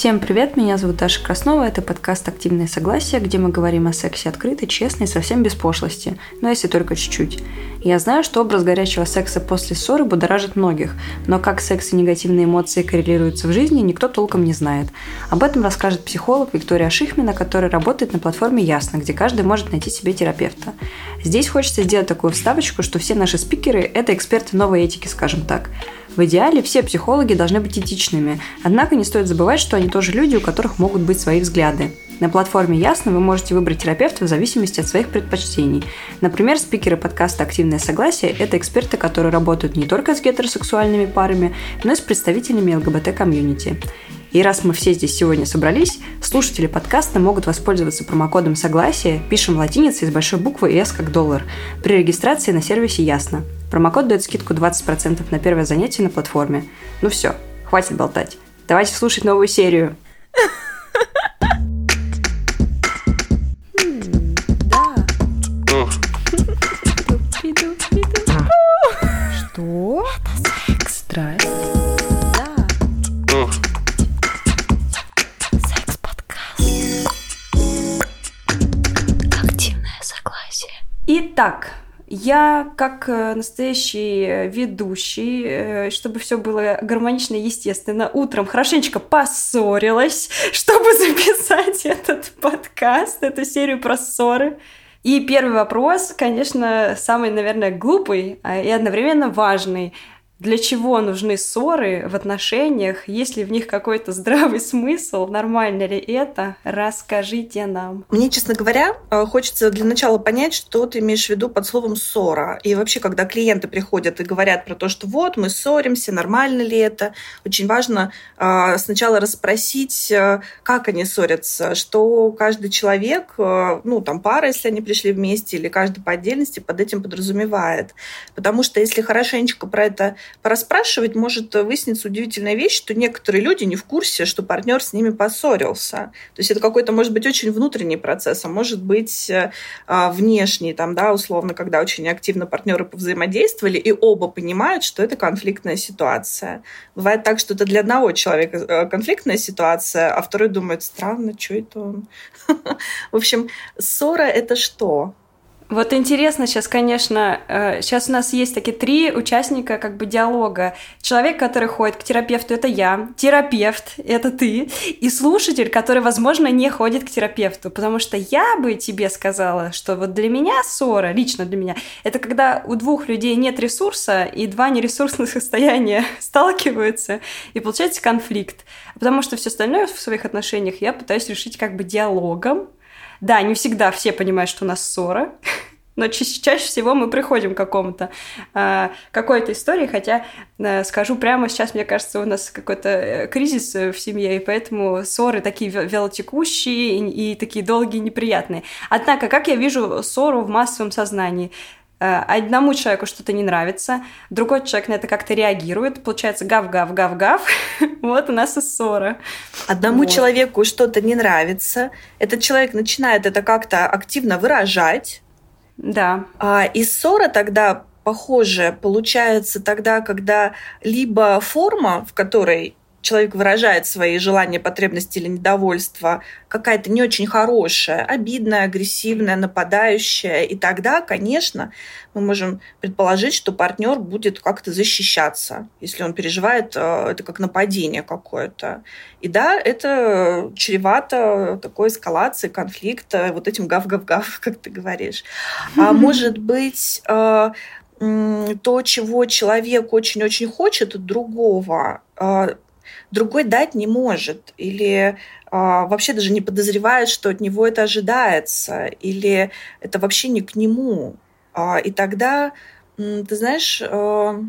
Всем привет, меня зовут Даша Краснова, это подкаст «Активное согласие», где мы говорим о сексе открыто, честно и совсем без пошлости, но если только чуть-чуть. Я знаю, что образ горячего секса после ссоры будоражит многих, но как секс и негативные эмоции коррелируются в жизни, никто толком не знает. Об этом расскажет психолог Виктория Шихмина, которая работает на платформе Ясно, где каждый может найти себе терапевта. Здесь хочется сделать такую вставочку, что все наши спикеры – это эксперты новой этики, скажем так. В идеале все психологи должны быть этичными, однако не стоит забывать, что они тоже люди, у которых могут быть свои взгляды. На платформе Ясно вы можете выбрать терапевта в зависимости от своих предпочтений. Например, спикеры подкаста «Активное согласие» – это эксперты, которые работают не только с гетеросексуальными парами, но и с представителями ЛГБТ-комьюнити. И раз мы все здесь сегодня собрались, слушатели подкаста могут воспользоваться промокодом «Согласие», пишем латиницей с большой буквы «С» как доллар, при регистрации на сервисе «Ясно». Промокод дает скидку 20% на первое занятие на платформе. Ну все, хватит болтать. Давайте слушать новую серию. Что? Это секс. Страсть. Да. Секс-подкаст. Активное согласие. Итак, я, как э, настоящий э, ведущий, э, чтобы все было гармонично и естественно, утром хорошенечко поссорилась, чтобы записать этот подкаст, эту серию про ссоры. И первый вопрос, конечно, самый, наверное, глупый а, и одновременно важный для чего нужны ссоры в отношениях, есть ли в них какой-то здравый смысл, нормально ли это, расскажите нам. Мне, честно говоря, э, хочется для начала понять, что ты имеешь в виду под словом ссора. И вообще, когда клиенты приходят и говорят про то, что вот, мы ссоримся, нормально ли это, очень важно э, сначала расспросить, э, как они ссорятся, что каждый человек, ну, там, пара, если они пришли вместе, или каждый по отдельности под этим подразумевает. Потому что если хорошенечко про это Порасспрашивать может выясниться удивительная вещь, что некоторые люди не в курсе, что партнер с ними поссорился. То есть это какой-то, может быть, очень внутренний процесс, а может быть а, внешний, там, да, условно, когда очень активно партнеры повзаимодействовали, и оба понимают, что это конфликтная ситуация. Бывает так, что это для одного человека э, конфликтная ситуация, а второй думает, странно, что это он? В общем, ссора — это что? Вот интересно сейчас, конечно, сейчас э, у нас есть такие три участника как бы диалога. Человек, который ходит к терапевту, это я, терапевт, это ты, и слушатель, который, возможно, не ходит к терапевту, потому что я бы тебе сказала, что вот для меня ссора, лично для меня, это когда у двух людей нет ресурса, и два нересурсных состояния сталкиваются, и получается конфликт. Потому что все остальное в своих отношениях я пытаюсь решить как бы диалогом, да, не всегда все понимают, что у нас ссора, но ча- чаще всего мы приходим к какому-то э, какой-то истории, хотя э, скажу прямо сейчас, мне кажется, у нас какой-то э, кризис в семье, и поэтому ссоры такие велотекущие и, и такие долгие, неприятные. Однако, как я вижу ссору в массовом сознании? Э, одному человеку что-то не нравится, другой человек на это как-то реагирует, получается гав-гав-гав-гав, вот у нас и ссора. Одному вот. человеку что-то не нравится, этот человек начинает это как-то активно выражать. Да. А, и ссора тогда похоже получается тогда, когда либо форма, в которой человек выражает свои желания, потребности или недовольство, какая-то не очень хорошая, обидная, агрессивная, нападающая. И тогда, конечно, мы можем предположить, что партнер будет как-то защищаться, если он переживает э, это как нападение какое-то. И да, это чревато такой эскалации конфликта, вот этим гав-гав-гав, как ты говоришь. А может быть, э, то, чего человек очень-очень хочет от другого, э, другой дать не может или а, вообще даже не подозревает, что от него это ожидается, или это вообще не к нему. А, и тогда, ты знаешь, а,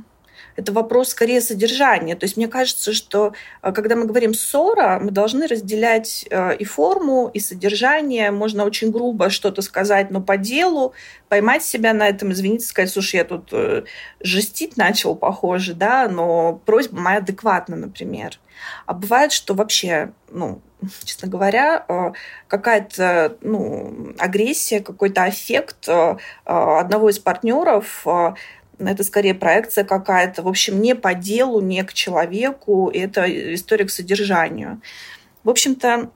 это вопрос скорее содержания. То есть мне кажется, что а, когда мы говорим ссора, мы должны разделять а, и форму, и содержание. Можно очень грубо что-то сказать, но по делу, поймать себя на этом, извиниться, сказать, слушай, я тут э, жестить начал, похоже, да, но просьба моя адекватна, например. А бывает, что вообще, ну, честно говоря, э, какая-то ну, агрессия, какой-то аффект э, одного из партнеров это скорее проекция какая-то, в общем, не по делу, не к человеку, это история к содержанию. В общем-то,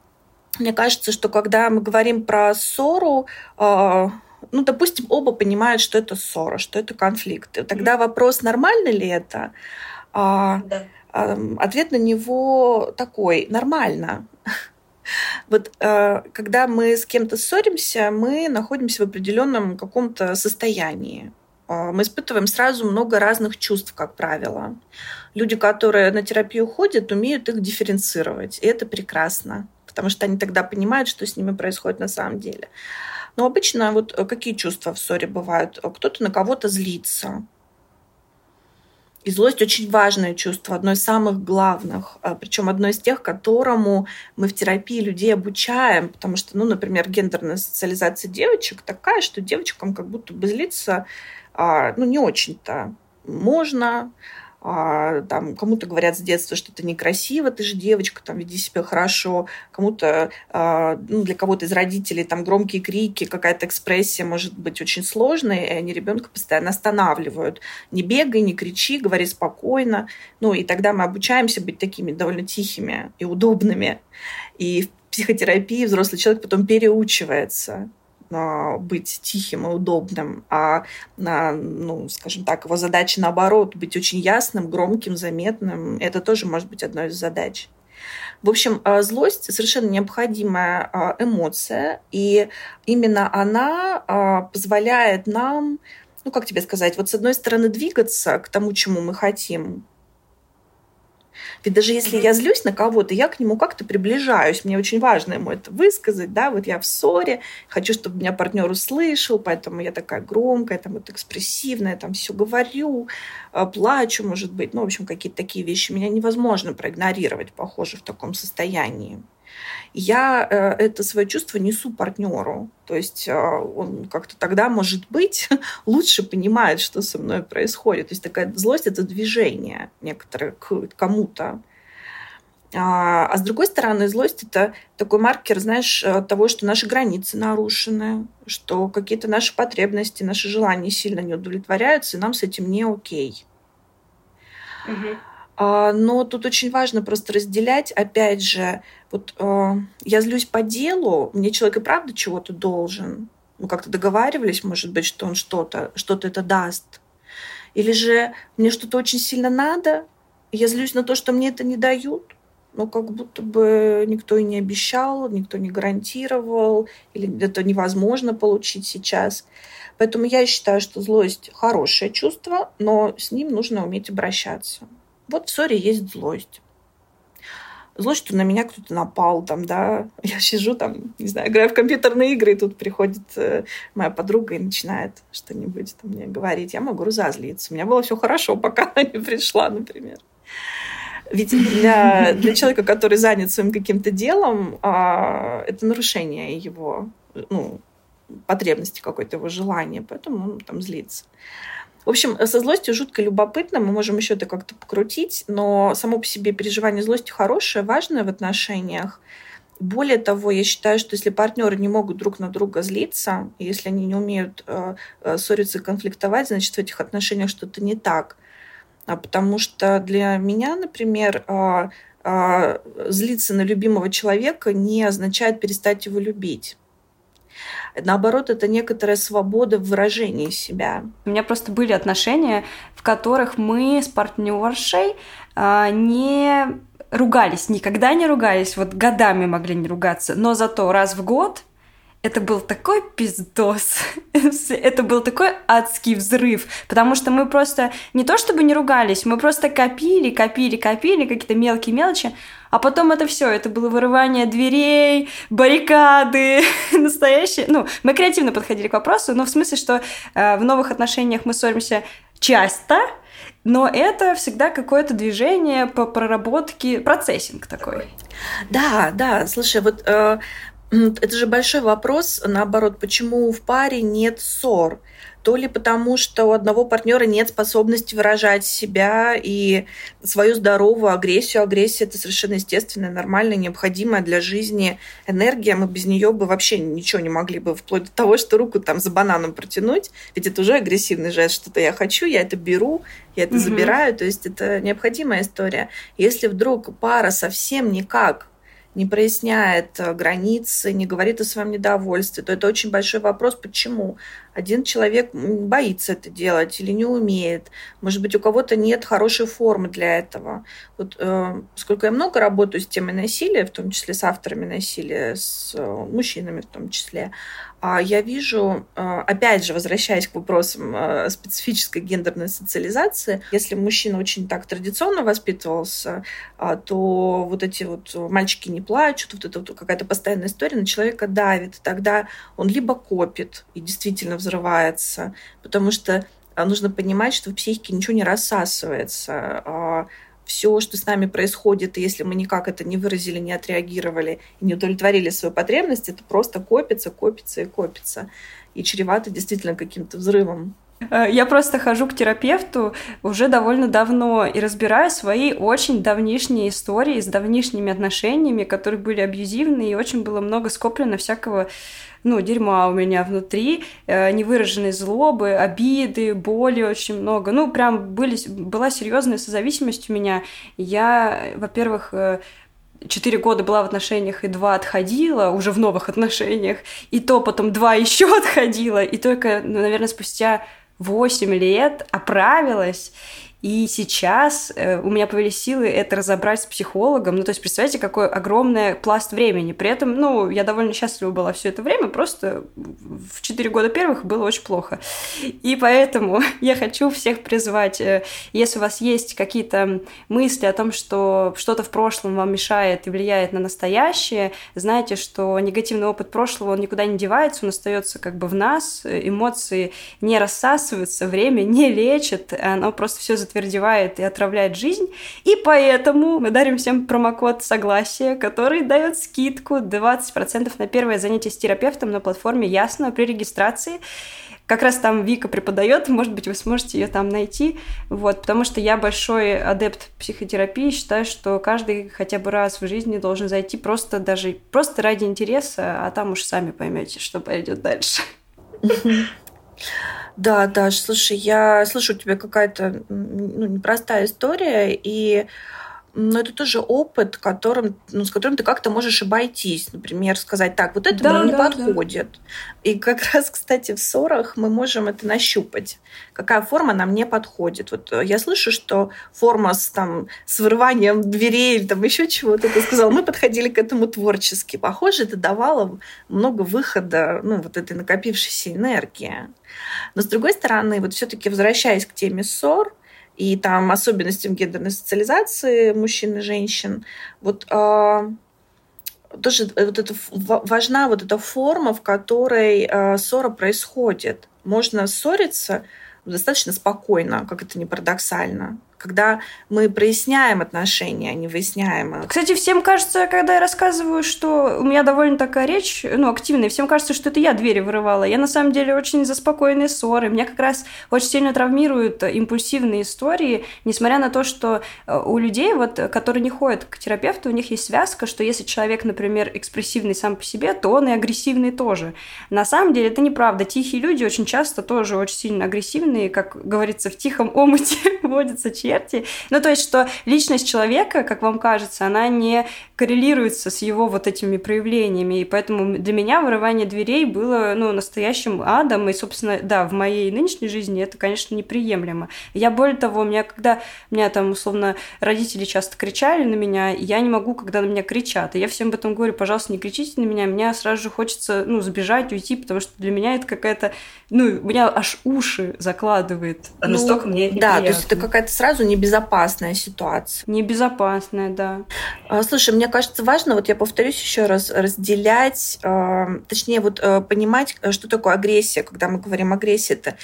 мне кажется, что когда мы говорим про ссору, э, ну, допустим, оба понимают, что это ссора, что это конфликт. И тогда вопрос, нормально ли это? А, да. Ответ на него такой, нормально. Вот э, когда мы с кем-то ссоримся, мы находимся в определенном каком-то состоянии. Э, мы испытываем сразу много разных чувств, как правило. Люди, которые на терапию ходят, умеют их дифференцировать. И это прекрасно, потому что они тогда понимают, что с ними происходит на самом деле. Но обычно вот э, какие чувства в ссоре бывают? Кто-то на кого-то злится. И злость очень важное чувство, одно из самых главных, а, причем одно из тех, которому мы в терапии людей обучаем, потому что, ну, например, гендерная социализация девочек такая, что девочкам как будто бы злиться, а, ну, не очень-то можно, а, там кому-то говорят с детства, что ты некрасиво, ты же девочка, там веди себя хорошо, кому-то, а, ну, для кого-то из родителей там громкие крики, какая-то экспрессия может быть очень сложной, и они ребенка постоянно останавливают. Не бегай, не кричи, говори спокойно. Ну, и тогда мы обучаемся быть такими довольно тихими и удобными. И в психотерапии взрослый человек потом переучивается быть тихим и удобным, а, ну, скажем так, его задача наоборот быть очень ясным, громким, заметным. Это тоже может быть одной из задач. В общем, а, злость совершенно необходимая а, эмоция, и именно она а, позволяет нам, ну как тебе сказать, вот с одной стороны двигаться к тому, чему мы хотим, ведь даже если я злюсь на кого-то, я к нему как-то приближаюсь. Мне очень важно ему это высказать, да, вот я в ссоре, хочу, чтобы меня партнер услышал, поэтому я такая громкая, там вот экспрессивная, там все говорю, а, плачу, может быть, ну, в общем, какие-то такие вещи. Меня невозможно проигнорировать, похоже, в таком состоянии я э, это свое чувство несу партнеру. То есть э, он как-то тогда, может быть, лучше понимает, что со мной происходит. То есть такая злость — это движение некоторое к кому-то. А, а с другой стороны, злость — это такой маркер, знаешь, э, того, что наши границы нарушены, что какие-то наши потребности, наши желания сильно не удовлетворяются, и нам с этим не окей. Угу. А, но тут очень важно просто разделять, опять же, вот э, я злюсь по делу, мне человек и правда чего-то должен. Мы как-то договаривались, может быть, что он что-то, что-то это даст. Или же мне что-то очень сильно надо, я злюсь на то, что мне это не дают, но как будто бы никто и не обещал, никто не гарантировал, или это невозможно получить сейчас. Поэтому я считаю, что злость хорошее чувство, но с ним нужно уметь обращаться. Вот в ссоре есть злость. Злость, что на меня кто-то напал, там, да, я сижу там, не знаю, играю в компьютерные игры, и тут приходит э, моя подруга и начинает что-нибудь там мне говорить. Я могу разозлиться. У меня было все хорошо, пока она не пришла, например. Ведь для, для человека, который занят своим каким-то делом, э, это нарушение его ну, потребности какой-то его желания, поэтому он там злится. В общем, со злостью жутко любопытно, мы можем еще это как-то покрутить, но само по себе переживание злости хорошее, важное в отношениях. Более того, я считаю, что если партнеры не могут друг на друга злиться, если они не умеют э, э, ссориться и конфликтовать, значит, в этих отношениях что-то не так. А потому что для меня, например, э, э, злиться на любимого человека не означает перестать его любить. Наоборот, это некоторая свобода в выражении себя. У меня просто были отношения, в которых мы с партнершей а, не ругались, никогда не ругались, вот годами могли не ругаться, но зато раз в год это был такой пиздос, это был такой адский взрыв, потому что мы просто не то чтобы не ругались, мы просто копили, копили, копили какие-то мелкие мелочи, а потом это все, это было вырывание дверей, баррикады, настоящие. Ну, мы креативно подходили к вопросу, но в смысле, что э, в новых отношениях мы ссоримся часто, но это всегда какое-то движение по проработке, процессинг такой. Да, да, слушай, вот э, это же большой вопрос, наоборот, почему в паре нет ссор? то ли потому, что у одного партнера нет способности выражать себя и свою здоровую агрессию. Агрессия – это совершенно естественная, нормальная, необходимая для жизни энергия. Мы без нее бы вообще ничего не могли бы, вплоть до того, что руку там за бананом протянуть. Ведь это уже агрессивный жест, что-то я хочу, я это беру, я это угу. забираю. То есть это необходимая история. Если вдруг пара совсем никак не проясняет э, границы, не говорит о своем недовольстве, то это очень большой вопрос, почему один человек боится это делать или не умеет. Может быть, у кого-то нет хорошей формы для этого. Вот э, сколько я много работаю с темой насилия, в том числе с авторами насилия, с э, мужчинами в том числе, а я вижу, а, опять же, возвращаясь к вопросам а, специфической гендерной социализации, если мужчина очень так традиционно воспитывался, а, то вот эти вот мальчики не плачут, вот это вот какая-то постоянная история на человека давит. Тогда он либо копит и действительно взрывается, потому что нужно понимать, что в психике ничего не рассасывается все, что с нами происходит, если мы никак это не выразили, не отреагировали не удовлетворили свою потребность, это просто копится, копится и копится. И чревато действительно каким-то взрывом. Э, я просто хожу к терапевту уже довольно давно и разбираю свои очень давнишние истории с давнишними отношениями, которые были абьюзивные, и очень было много скоплено всякого ну, дерьма у меня внутри, э, невыраженной злобы, обиды, боли очень много. Ну, прям были, была серьезная созависимость у меня. Я, во-первых, э, четыре года была в отношениях и два отходила, уже в новых отношениях, и то потом два еще отходила, и только, ну, наверное, спустя восемь лет оправилась, и сейчас э, у меня появились силы это разобрать с психологом. Ну, то есть, представляете, какой огромный пласт времени. При этом, ну, я довольно счастлива была все это время, просто в 4 года первых было очень плохо. И поэтому я хочу всех призвать, э, если у вас есть какие-то мысли о том, что что-то в прошлом вам мешает и влияет на настоящее, знайте, что негативный опыт прошлого, он никуда не девается, он остается как бы в нас, эмоции не рассасываются, время не лечит, оно просто все затворяется затвердевает и отравляет жизнь. И поэтому мы дарим всем промокод согласия, который дает скидку 20% на первое занятие с терапевтом на платформе Ясно при регистрации. Как раз там Вика преподает, может быть, вы сможете ее там найти. Вот, потому что я большой адепт психотерапии, считаю, что каждый хотя бы раз в жизни должен зайти просто даже просто ради интереса, а там уж сами поймете, что пойдет дальше. Да, да, слушай, я слышу у тебя какая-то ну, непростая история, и но это тоже опыт, которым, ну, с которым ты как-то можешь обойтись. Например, сказать, так, вот это да, мне да, не подходит. Да. И как раз, кстати, в ссорах мы можем это нащупать. Какая форма нам не подходит. Вот э, я слышу, что форма с, там, с вырыванием дверей или там еще чего-то, ты сказал, мы подходили к этому творчески. Похоже, это давало много выхода, ну, вот этой накопившейся энергии. Но с другой стороны, вот все-таки возвращаясь к теме ссор, и там особенностям гендерной социализации мужчин и женщин. Вот э, тоже вот это, важна вот эта форма, в которой э, ссора происходит. Можно ссориться достаточно спокойно, как это не парадоксально когда мы проясняем отношения, а не выясняем их. Кстати, всем кажется, когда я рассказываю, что у меня довольно такая речь, ну, активная, всем кажется, что это я двери вырывала. Я на самом деле очень за спокойные ссоры. Меня как раз очень сильно травмируют импульсивные истории, несмотря на то, что э, у людей, вот, которые не ходят к терапевту, у них есть связка, что если человек, например, экспрессивный сам по себе, то он и агрессивный тоже. На самом деле это неправда. Тихие люди очень часто тоже очень сильно агрессивные, как говорится, в тихом омуте водятся черти смерти. Ну, то есть, что личность человека, как вам кажется, она не коррелируется с его вот этими проявлениями. И поэтому для меня вырывание дверей было, ну, настоящим адом. И, собственно, да, в моей нынешней жизни это, конечно, неприемлемо. Я, более того, у меня, когда меня там, условно, родители часто кричали на меня, я не могу, когда на меня кричат. И я всем об этом говорю, пожалуйста, не кричите на меня. Меня сразу же хочется, ну, сбежать, уйти, потому что для меня это какая-то, ну, у меня аж уши закладывает. Ну, настолько мне Да, то есть это какая-то сразу небезопасная ситуация. Небезопасная, да. А, слушай, мне кажется важно, вот я повторюсь еще раз, разделять, а, точнее вот а, понимать, что такое агрессия. Когда мы говорим агрессия, это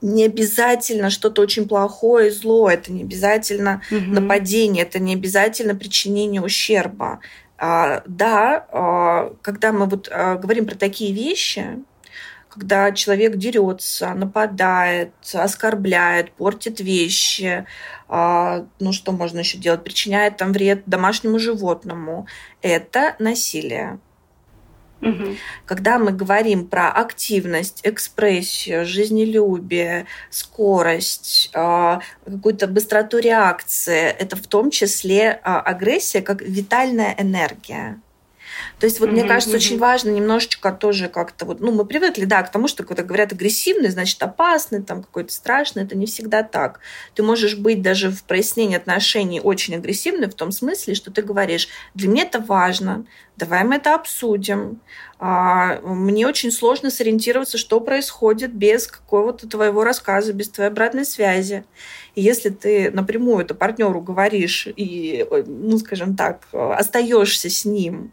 не обязательно что-то очень плохое, зло, это не обязательно угу. нападение, это не обязательно причинение ущерба. А, да, а, когда мы вот а, говорим про такие вещи, когда человек дерется, нападает, оскорбляет, портит вещи, а, ну что можно еще делать, причиняет там вред домашнему животному, это насилие. Угу. Когда мы говорим про активность, экспрессию, жизнелюбие, скорость, а, какую-то быстроту реакции, это в том числе а, агрессия как витальная энергия. То есть вот mm-hmm, мне кажется, mm-hmm. очень важно немножечко тоже как-то вот, ну, мы привыкли, да, к тому, что когда говорят агрессивный, значит опасный, там какой-то страшный, это не всегда так. Ты можешь быть даже в прояснении отношений очень агрессивный в том смысле, что ты говоришь, для меня это важно, давай мы это обсудим. А, мне очень сложно сориентироваться, что происходит без какого-то твоего рассказа, без твоей обратной связи. И если ты напрямую это партнеру говоришь и, ну, скажем так, остаешься с ним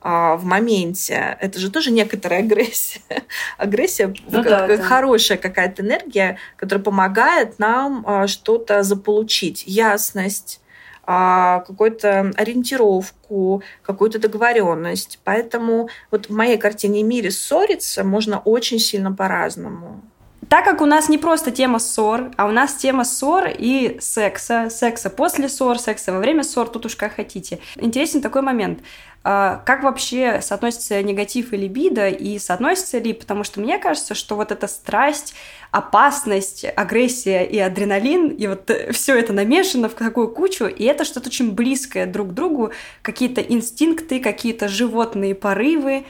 а, в моменте, это же тоже некоторая агрессия. агрессия ну, да, как да. хорошая какая-то энергия, которая помогает нам а, что-то заполучить, ясность, а, какую-то ориентировку, какую-то договоренность. Поэтому вот в моей картине мире ссориться можно очень сильно по-разному. Так как у нас не просто тема ссор, а у нас тема ссор и секса, секса после ссор, секса во время ссор, тут уж как хотите. Интересен такой момент. А, как вообще соотносится негатив и либидо, и соотносится ли? Потому что мне кажется, что вот эта страсть, опасность, агрессия и адреналин, и вот все это намешано в такую кучу, и это что-то очень близкое друг к другу, какие-то инстинкты, какие-то животные порывы,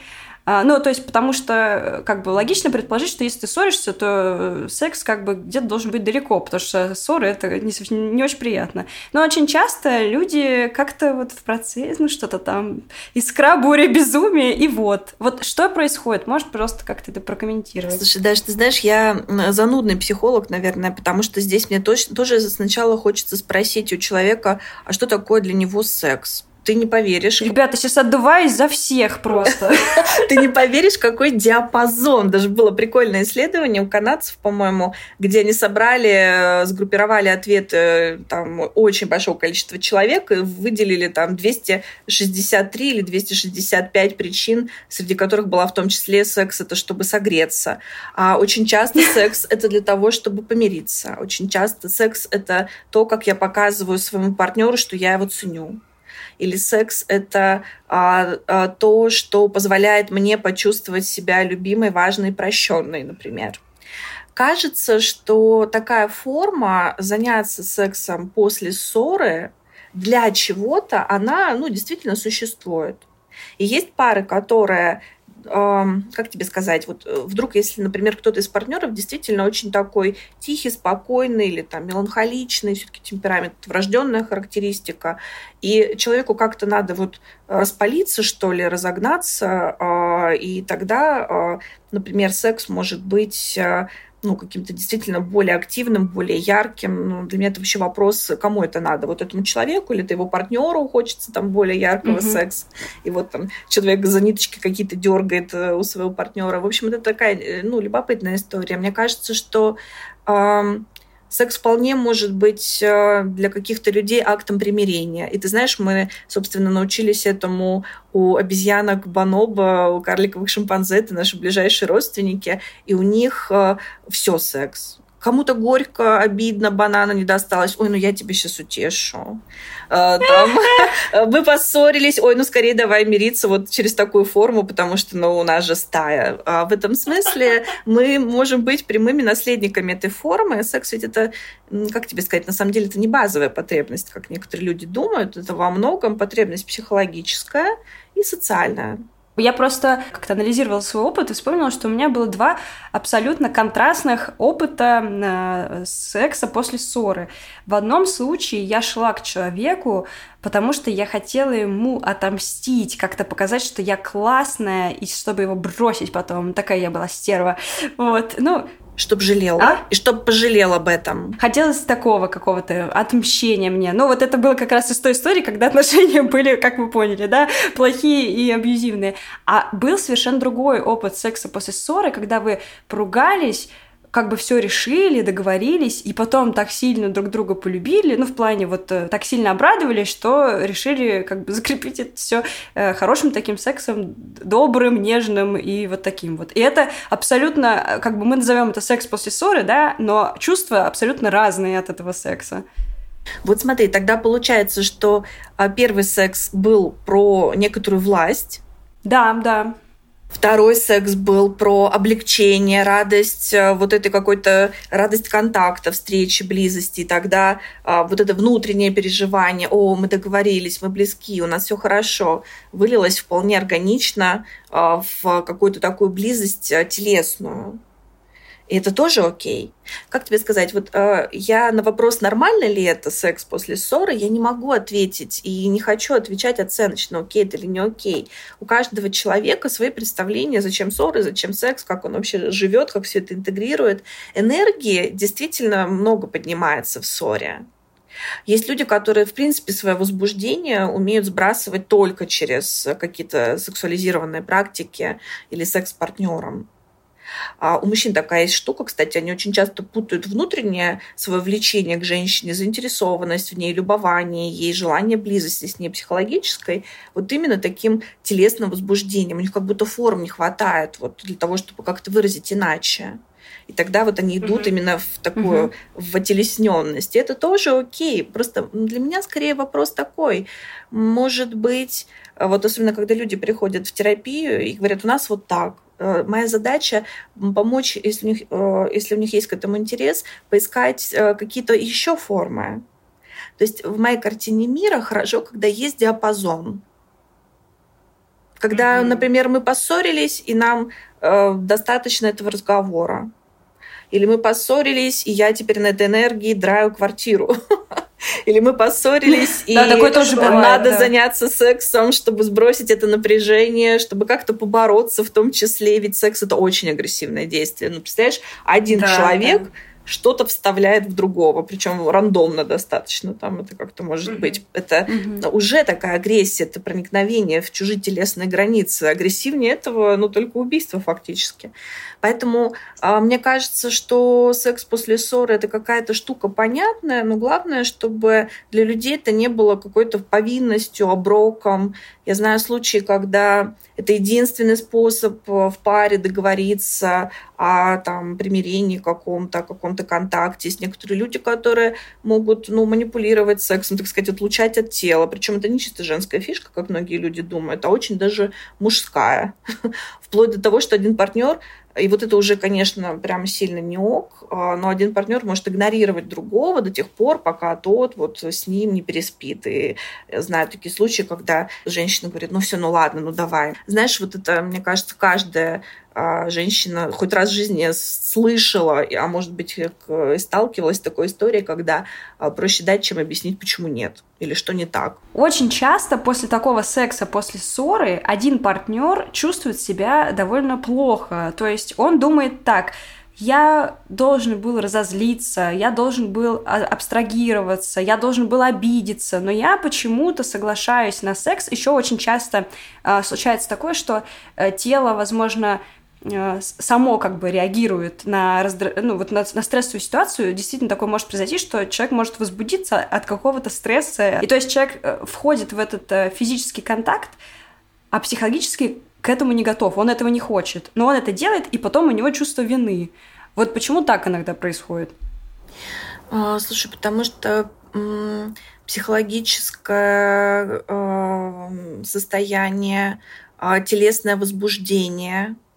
а, ну, то есть, потому что, э, как бы, логично предположить, что если ты ссоришься, то э, секс, как бы, где-то должен быть далеко, потому что ссоры — это не, не очень приятно. Но очень часто люди как-то вот в процессе, ну, что-то там, искра, буря, безумие, и вот. Вот что происходит? Можешь просто как-то это прокомментировать? Слушай, даже ты знаешь, я занудный психолог, наверное, потому что здесь мне точно, тоже сначала хочется спросить у человека, а что такое для него секс? Ты не поверишь. Ребята, сейчас отдуваюсь за всех просто. Ты не поверишь, какой диапазон. Даже было прикольное исследование у канадцев, по-моему, где они собрали, э, сгруппировали ответы э, там, очень большого количества человек и выделили там 263 или 265 причин, среди которых была в том числе секс, это чтобы согреться. А очень часто секс — это для того, чтобы помириться. Очень часто секс — это то, как я показываю своему партнеру, что я его ценю или секс — это а, а, то, что позволяет мне почувствовать себя любимой, важной, прощенной, например. Кажется, что такая форма заняться сексом после ссоры для чего-то, она ну, действительно существует. И есть пары, которые как тебе сказать, вот э, вдруг, если, например, кто-то из партнеров действительно очень такой тихий, спокойный или там меланхоличный, все-таки темперамент, врожденная характеристика, и человеку как-то надо вот распалиться, что ли, разогнаться, а, и тогда, а, например, секс может быть э, ну, каким-то действительно более активным, более ярким. Ну, для меня это вообще вопрос, кому это надо? Вот этому человеку или это его партнеру хочется там более яркого mm-hmm. секса? И вот там человек за ниточки какие-то дергает э, у своего партнера. В общем, это такая, э, ну, любопытная история. Мне кажется, что э, секс вполне может быть э, для каких-то людей актом примирения. И ты знаешь, мы, собственно, научились этому у обезьянок бонобо, у карликовых шимпанзе, это наши ближайшие родственники, и у них э, все секс Кому-то горько, обидно, банана не досталось. Ой, ну я тебе сейчас утешу. А, там, вы поссорились. Ой, ну скорее давай мириться вот через такую форму, потому что ну, у нас же стая. А в этом смысле мы можем быть прямыми наследниками этой формы. Секс ведь это, как тебе сказать, на самом деле это не базовая потребность, как некоторые люди думают. Это во многом потребность психологическая и социальная. Я просто как-то анализировала свой опыт и вспомнила, что у меня было два абсолютно контрастных опыта э, секса после ссоры. В одном случае я шла к человеку, потому что я хотела ему отомстить, как-то показать, что я классная, и чтобы его бросить потом. Такая я была стерва. Вот. Ну, чтобы жалел. А? И чтобы пожалел об этом. Хотелось такого какого-то отмщения мне. Ну, вот это было как раз из той истории, когда отношения были, как вы поняли, да, плохие и абьюзивные. А был совершенно другой опыт секса после ссоры, когда вы поругались, как бы все решили, договорились, и потом так сильно друг друга полюбили, ну, в плане вот э, так сильно обрадовались, что решили как бы закрепить это все э, хорошим таким сексом, добрым, нежным и вот таким вот. И это абсолютно, э, как бы мы назовем это секс после ссоры, да, но чувства абсолютно разные от этого секса. Вот смотри, тогда получается, что а, первый секс был про некоторую власть. Да, да Второй секс был про облегчение, радость, э, вот этой какой-то радость контакта, встречи, близости. И тогда а, вот это внутреннее переживание, о, мы договорились, мы близки, у нас все хорошо, вылилось вполне органично а, в какую-то такую близость а, телесную. И это тоже окей. Как тебе сказать, вот э, я на вопрос, нормально ли это секс после ссоры, я не могу ответить и не хочу отвечать оценочно, окей это или не окей. У каждого человека свои представления, зачем ссоры, зачем секс, как он вообще живет, как все это интегрирует. Энергии действительно много поднимается в ссоре. Есть люди, которые, в принципе, свое возбуждение умеют сбрасывать только через какие-то сексуализированные практики или секс с партнером. А у мужчин такая есть штука, кстати, они очень часто путают внутреннее свое влечение к женщине, заинтересованность в ней, любование ей, желание близости с ней психологической, вот именно таким телесным возбуждением. У них как будто форм не хватает вот для того, чтобы как-то выразить иначе. И тогда вот они идут mm-hmm. именно в такую, mm-hmm. в отелесненность. И это тоже окей. Просто для меня скорее вопрос такой. Может быть, вот особенно когда люди приходят в терапию и говорят, у нас вот так, моя задача помочь, если у них, э, если у них есть к этому интерес, поискать э, какие-то еще формы. То есть в моей картине мира хорошо, когда есть диапазон. Когда, mm-hmm. например, мы поссорились, и нам э, достаточно этого разговора. Или мы поссорились, и я теперь на этой энергии драю квартиру. Или мы поссорились, и надо заняться сексом, чтобы сбросить это напряжение, чтобы как-то побороться в том числе, ведь секс это очень агрессивное действие. Ну, представляешь, один человек что-то вставляет в другого, причем рандомно достаточно, там это как-то может mm-hmm. быть. Это mm-hmm. уже такая агрессия, это проникновение в чужие телесные границы. Агрессивнее этого, ну, только убийство фактически. Поэтому э, мне кажется, что секс после ссоры это какая-то штука понятная, но главное, чтобы для людей это не было какой-то повинностью, оброком. Я знаю случаи, когда это единственный способ в паре договориться о там, примирении каком-то, о каком-то контакте. Есть некоторые люди, которые могут ну, манипулировать сексом, так сказать, отлучать от тела. Причем это не чисто женская фишка, как многие люди думают, а очень даже мужская. Вплоть до того, что один партнер и вот это уже, конечно, прям сильно не ок, а, но один партнер может игнорировать другого до тех пор, пока тот вот с ним не переспит. И знаю такие случаи, когда женщина говорит, ну все, ну ладно, ну давай. Знаешь, вот это, мне кажется, каждая женщина хоть раз в жизни слышала, а может быть, сталкивалась с такой историей, когда а, проще дать, чем объяснить, почему нет или что не так. Очень часто после такого секса, после ссоры, один партнер чувствует себя довольно плохо. То есть он думает так, я должен был разозлиться, я должен был а, абстрагироваться, я должен был обидеться, но я почему-то соглашаюсь на секс. Еще очень часто э, случается такое, что э, тело, возможно, Э, само как бы реагирует на, раздра... ну, вот на, на стрессовую ситуацию, действительно такое может произойти, что человек может возбудиться от какого-то стресса. И то есть человек э, входит в этот э, физический контакт, а психологически к этому не готов, он этого не хочет. Но он это делает, и потом у него чувство вины. Вот почему так иногда происходит? А, слушай, потому что психологическое э, состояние, э, телесное возбуждение – а,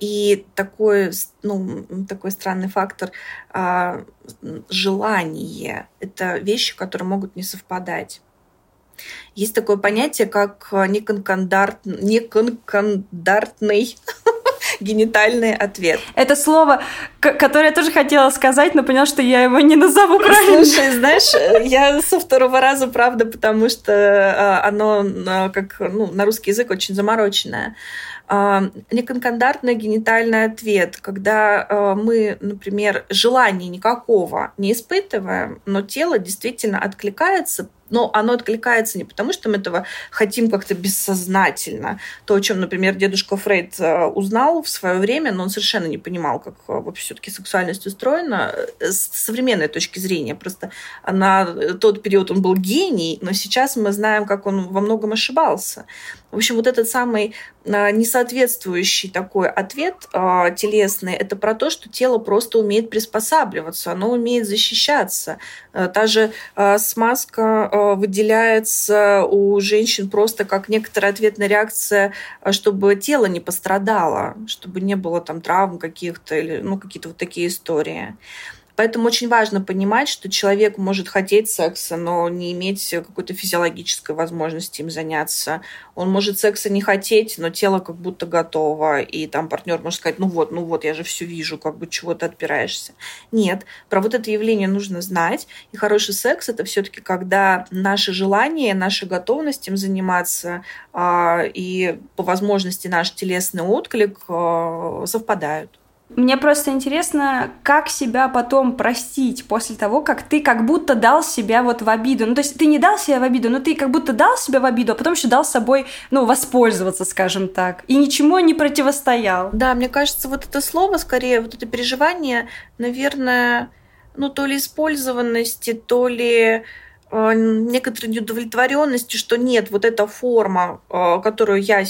и такой, ну, такой странный фактор а, желание – это вещи, которые могут не совпадать. Есть такое понятие, как неконкандарт, неконкандартный генитальный ответ. Это слово, которое я тоже хотела сказать, но поняла, что я его не назову правильно. Слушай, знаешь, я со второго раза, правда, потому что а, оно как ну, на русский язык очень замороченное. А, неконкандартный генитальный ответ, когда а, мы, например, желания никакого не испытываем, но тело действительно откликается но оно откликается не потому, что мы этого хотим как-то бессознательно. То, о чем, например, дедушка Фрейд э, узнал в свое время, но он совершенно не понимал, как э, вообще все-таки сексуальность устроена э, с современной точки зрения. Просто на тот период он был гений, но сейчас мы знаем, как он во многом ошибался. В общем, вот этот самый несоответствующий такой ответ телесный, это про то, что тело просто умеет приспосабливаться, оно умеет защищаться. Та же смазка выделяется у женщин просто как некоторая ответная реакция, чтобы тело не пострадало, чтобы не было там травм каких-то или ну, какие-то вот такие истории. Поэтому очень важно понимать, что человек может хотеть секса, но не иметь какой-то физиологической возможности им заняться. Он может секса не хотеть, но тело как будто готово, и там партнер может сказать, ну вот, ну вот, я же все вижу, как бы чего ты отпираешься. Нет, про вот это явление нужно знать. И хороший секс это все-таки когда наше желание, наша готовность им заниматься э, и по возможности наш телесный отклик э, совпадают. Мне просто интересно, как себя потом простить после того, как ты как будто дал себя вот в обиду. Ну, то есть ты не дал себя в обиду, но ты как будто дал себя в обиду, а потом еще дал собой, ну, воспользоваться, скажем так, и ничему не противостоял. Да, мне кажется, вот это слово, скорее, вот это переживание, наверное, ну, то ли использованности, то ли некоторой неудовлетворенности, что нет, вот эта форма, э, которую я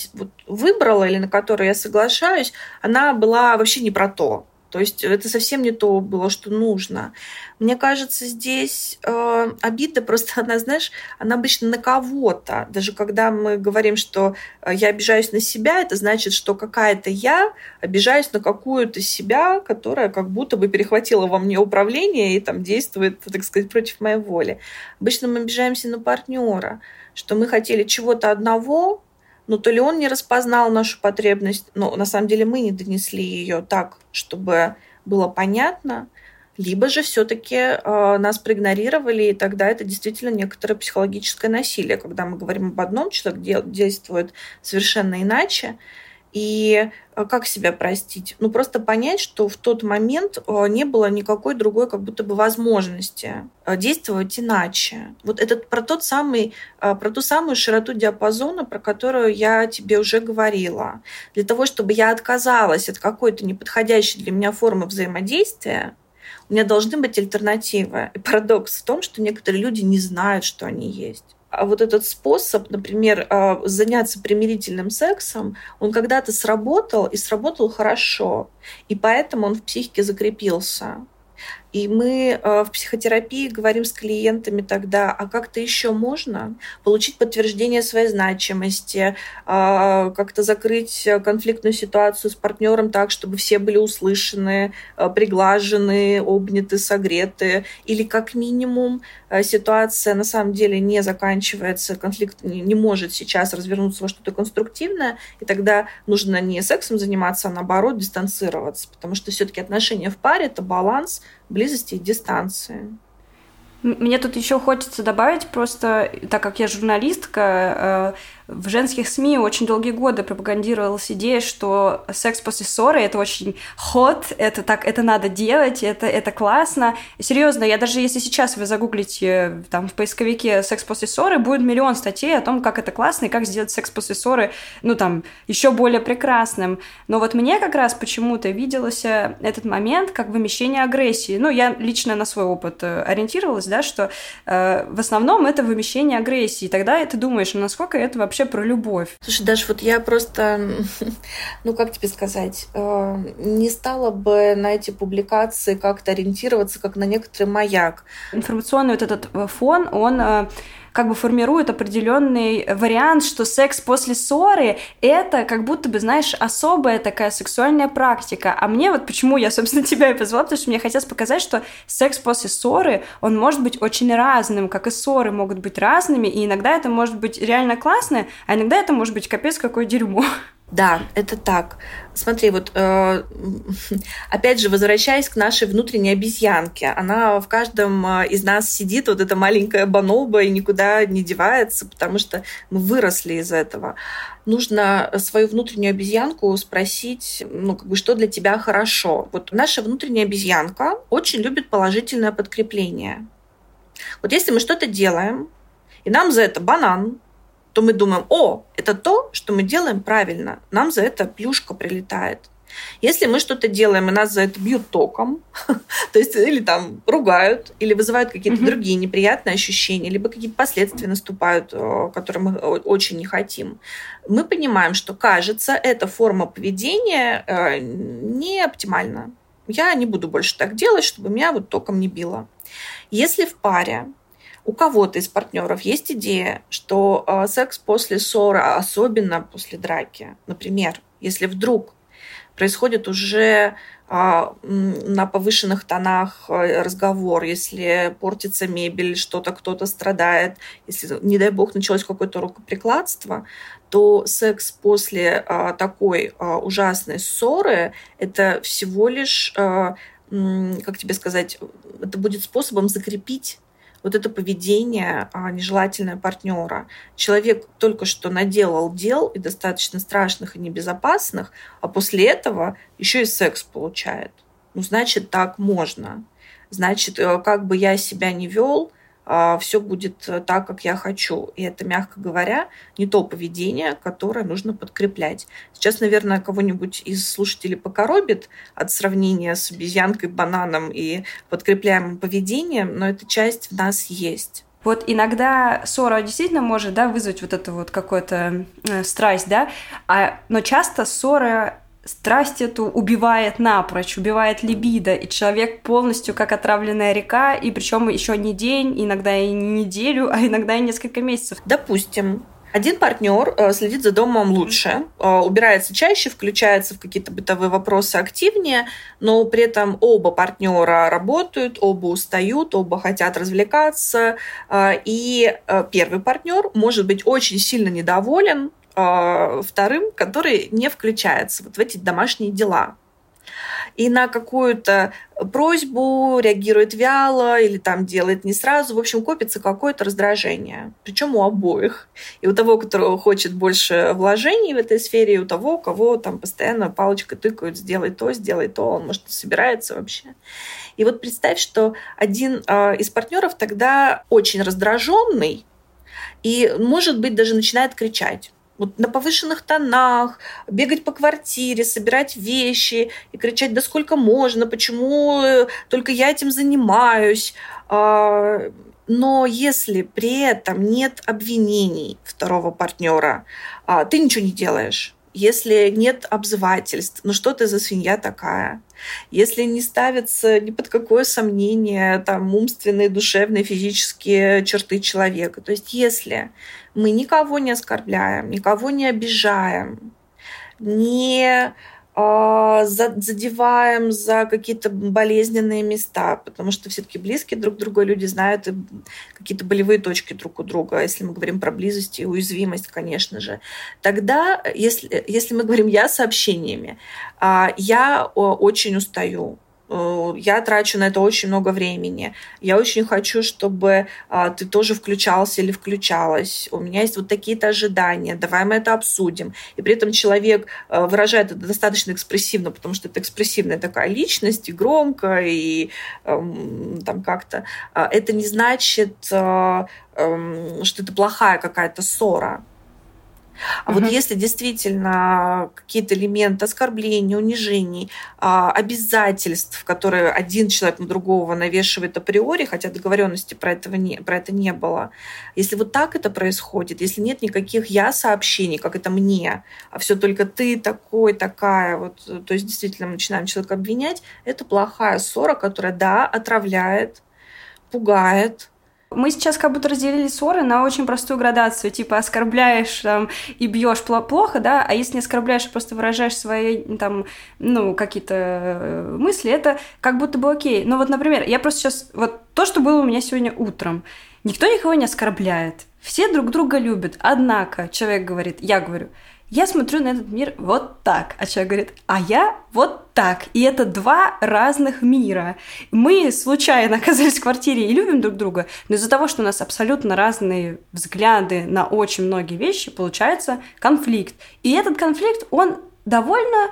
выбрала или на которую я соглашаюсь, она была вообще не про то. То есть это совсем не то было, что нужно. Мне кажется, здесь э, обида просто, она, знаешь, она обычно на кого-то. Даже когда мы говорим, что э, я обижаюсь на себя, это значит, что какая-то я обижаюсь на какую-то себя, которая как будто бы перехватила во мне управление и там действует, так сказать, против моей воли. Обычно мы обижаемся на партнера, что мы хотели чего-то одного, но то ли он не распознал нашу потребность, но на самом деле мы не донесли ее так, чтобы было понятно, либо же все-таки э, нас проигнорировали, и тогда это действительно некоторое психологическое насилие, когда мы говорим об одном, человек действует совершенно иначе, и э, как себя простить? Ну, просто понять, что в тот момент э, не было никакой другой как будто бы возможности э, действовать иначе. Вот это про тот самый, про ту самую широту диапазона, про которую я тебе уже говорила. Для того, чтобы я отказалась от какой-то неподходящей для меня формы взаимодействия, у меня должны быть альтернативы. И парадокс в том, что некоторые люди не знают, что они есть. А вот этот способ, например, а, заняться примирительным сексом, он когда-то сработал и сработал хорошо. И поэтому он в психике закрепился. И мы э, в психотерапии говорим с клиентами тогда, а как-то еще можно получить подтверждение своей значимости, а, как-то закрыть конфликтную ситуацию с партнером так, чтобы все были услышаны, э, приглажены, обняты, согреты, или как минимум э, ситуация на самом деле не заканчивается, конфликт не может сейчас развернуться во что-то конструктивное, и тогда нужно не сексом заниматься, а наоборот дистанцироваться, потому что все-таки отношения в паре — это баланс, близости и дистанции. Мне тут еще хочется добавить, просто так как я журналистка, э, в женских СМИ очень долгие годы пропагандировалась идея, что секс после ссоры это очень ход, это так, это надо делать, это, это классно. Серьезно, я даже если сейчас вы загуглите там в поисковике секс после ссоры, будет миллион статей о том, как это классно и как сделать секс после ссоры, ну там, еще более прекрасным. Но вот мне как раз почему-то виделся этот момент как вымещение агрессии. Ну, я лично на свой опыт э, ориентировалась, да, что э, в основном это вымещение агрессии. И тогда ты думаешь, ну, насколько это вообще вообще про любовь. Слушай, даже вот я просто, ну как тебе сказать, э, не стала бы на эти публикации как-то ориентироваться, как на некоторый маяк. Информационный вот этот э, фон, он э, как бы формирует определенный вариант, что секс после ссоры — это как будто бы, знаешь, особая такая сексуальная практика. А мне вот почему я, собственно, тебя и позвала, потому что мне хотелось показать, что секс после ссоры, он может быть очень разным, как и ссоры могут быть разными, и иногда это может быть реально классно, а иногда это может быть капец какое дерьмо. Да, это так. Смотри, вот э, опять же, возвращаясь к нашей внутренней обезьянке, она в каждом э, из нас сидит, вот эта маленькая боноба, и никуда не девается, потому что мы выросли из этого. Нужно свою внутреннюю обезьянку спросить, ну, как бы, что для тебя хорошо. Вот наша внутренняя обезьянка очень любит положительное подкрепление. Вот если мы что-то делаем, и нам за это банан, то мы думаем, о, это то, что мы делаем правильно, нам за это плюшка прилетает. Если мы что-то делаем, и нас за это бьют током, то есть или там ругают, или вызывают какие-то mm-hmm. другие неприятные ощущения, либо какие-то последствия наступают, э, которые мы очень не хотим, мы понимаем, что, кажется, эта форма поведения э, не оптимальна. Я не буду больше так делать, чтобы меня вот током не било. Если в паре у кого-то из партнеров есть идея, что э, секс после ссоры, а особенно после драки, например, если вдруг происходит уже а, на повышенных тонах э, разговор, если портится мебель, что-то кто-то страдает, если, не дай бог, началось какое-то рукоприкладство, то секс после а, такой а, ужасной ссоры это всего лишь, как тебе сказать, это будет способом закрепить вот это поведение а, нежелательное партнера. Человек только что наделал дел и достаточно страшных и небезопасных, а после этого еще и секс получает. Ну, значит, так можно. Значит, э, как бы я себя не вел, все будет э, так, как я хочу. И это, мягко говоря, не то поведение, которое нужно подкреплять. Сейчас, наверное, кого-нибудь из слушателей покоробит от сравнения с обезьянкой, бананом и подкрепляемым поведением, но эта часть в нас есть. Вот иногда ссора действительно может да, вызвать вот эту вот какую-то э, страсть, да, а, но часто ссора страсть эту убивает напрочь, убивает либидо, и человек полностью как отравленная река, и причем еще не день, иногда и не неделю, а иногда и несколько месяцев. Допустим, один партнер э, следит за домом лучше, э, убирается чаще, включается в какие-то бытовые вопросы активнее, но при этом оба партнера работают, оба устают, оба хотят развлекаться, э, и первый партнер может быть очень сильно недоволен э, вторым, который не включается вот в эти домашние дела. И на какую-то просьбу реагирует вяло или там делает не сразу. В общем, копится какое-то раздражение. Причем у обоих. И у того, который хочет больше вложений в этой сфере, и у того, кого там постоянно палочкой тыкают, сделай то, сделай то, он, может, не собирается вообще. И вот представь, что один э, из партнеров тогда очень раздраженный, и, может быть, даже начинает кричать вот на повышенных тонах, бегать по квартире, собирать вещи и кричать, да сколько можно, почему э, только я этим занимаюсь. А, но если при этом нет обвинений второго партнера, а, ты ничего не делаешь. Если нет обзывательств, ну что ты за свинья такая? Если не ставятся ни под какое сомнение там умственные, душевные, физические черты человека. То есть если мы никого не оскорбляем, никого не обижаем, не задеваем за какие-то болезненные места, потому что все-таки близкие друг друга люди знают какие-то болевые точки друг у друга, если мы говорим про близость и уязвимость, конечно же. Тогда, если, если мы говорим «я» сообщениями, а, я очень устаю, я трачу на это очень много времени. Я очень хочу, чтобы а, ты тоже включался или включалась. У меня есть вот такие-то ожидания. Давай мы это обсудим. И при этом человек а, выражает это достаточно экспрессивно, потому что это экспрессивная такая личность, и громко, и а, там как-то. А, это не значит, а, а, что это плохая какая-то ссора. А угу. вот если действительно какие-то элементы оскорблений, унижений, а, обязательств, которые один человек на другого навешивает априори, хотя договоренности про, этого не, про это не было, если вот так это происходит, если нет никаких я сообщений, как это мне, а все только ты такой, такая, вот, то есть действительно мы начинаем человека обвинять, это плохая ссора, которая, да, отравляет, пугает, мы сейчас как будто разделили ссоры на очень простую градацию, типа оскорбляешь там, и бьешь плохо, да, а если не оскорбляешь, а просто выражаешь свои там, ну, какие-то э, мысли, это как будто бы окей. Но вот, например, я просто сейчас, вот то, что было у меня сегодня утром, никто никого не оскорбляет, все друг друга любят, однако человек говорит, я говорю, я смотрю на этот мир вот так. А человек говорит, а я вот так. И это два разных мира. Мы случайно оказались в квартире и любим друг друга, но из-за того, что у нас абсолютно разные взгляды на очень многие вещи, получается конфликт. И этот конфликт, он довольно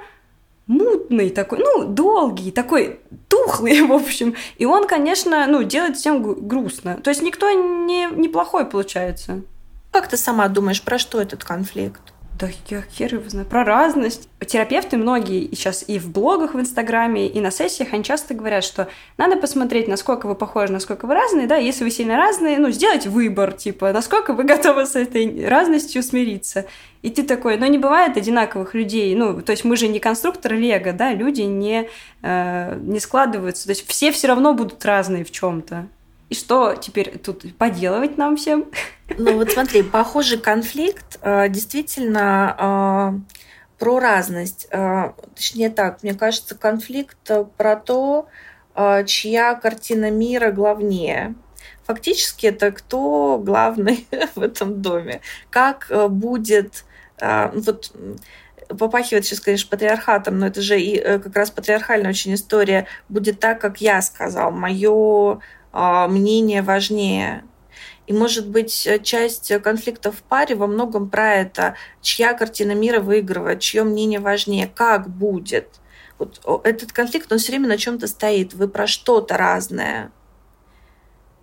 мутный такой, ну, долгий, такой тухлый, в общем. И он, конечно, ну, делает всем грустно. То есть никто не, не плохой получается. Как ты сама думаешь, про что этот конфликт? Да я хер его знаю, про разность. Терапевты многие сейчас и в блогах в Инстаграме, и на сессиях, они часто говорят, что надо посмотреть, насколько вы похожи, насколько вы разные, да, если вы сильно разные, ну, сделать выбор, типа, насколько вы готовы с этой разностью смириться. И ты такой, ну, не бывает одинаковых людей, ну, то есть мы же не конструктор Лего, да, люди не, э, не складываются, то есть все все равно будут разные в чем-то. И что теперь тут поделывать нам всем? Ну вот смотри, похожий конфликт э, действительно э, про разность. Э, точнее так, мне кажется, конфликт про то, чья картина мира главнее. Фактически это кто главный в этом доме. Как будет вот попахивает сейчас, конечно, патриархатом, но это же и как раз патриархальная очень история. Будет так, как я сказал. Мое мнение важнее. И, может быть, часть конфликта в паре во многом про это, чья картина мира выигрывает, чье мнение важнее, как будет. Вот этот конфликт, он все время на чем-то стоит. Вы про что-то разное.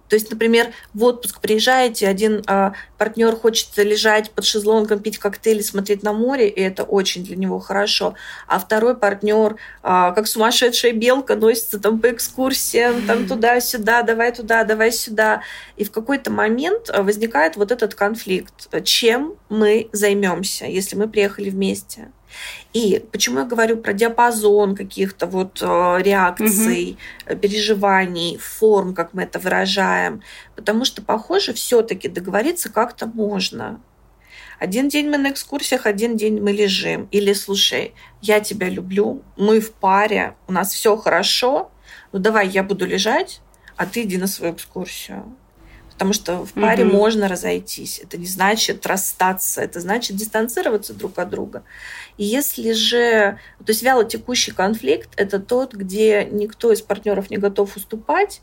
То есть, например, в отпуск приезжаете, один а, партнер хочет лежать под шезлонгом, пить коктейли, смотреть на море, и это очень для него хорошо. А второй партнер, а, как сумасшедшая белка, носится там по экскурсиям, там туда-сюда, давай туда, давай сюда. И в какой-то момент а, возникает вот этот конфликт. Чем мы займемся, если мы приехали вместе? И почему я говорю про диапазон каких-то вот э, реакций, угу. переживаний, форм, как мы это выражаем? Потому что, похоже, все-таки договориться как-то можно. Один день мы на экскурсиях, один день мы лежим. Или, слушай, я тебя люблю, мы в паре, у нас все хорошо, ну давай я буду лежать, а ты иди на свою экскурсию потому что в паре mm можно разойтись. Это не значит расстаться, это значит дистанцироваться друг от друга. И если же, то есть вяло текущий конфликт, это тот, где никто из партнеров не готов уступать,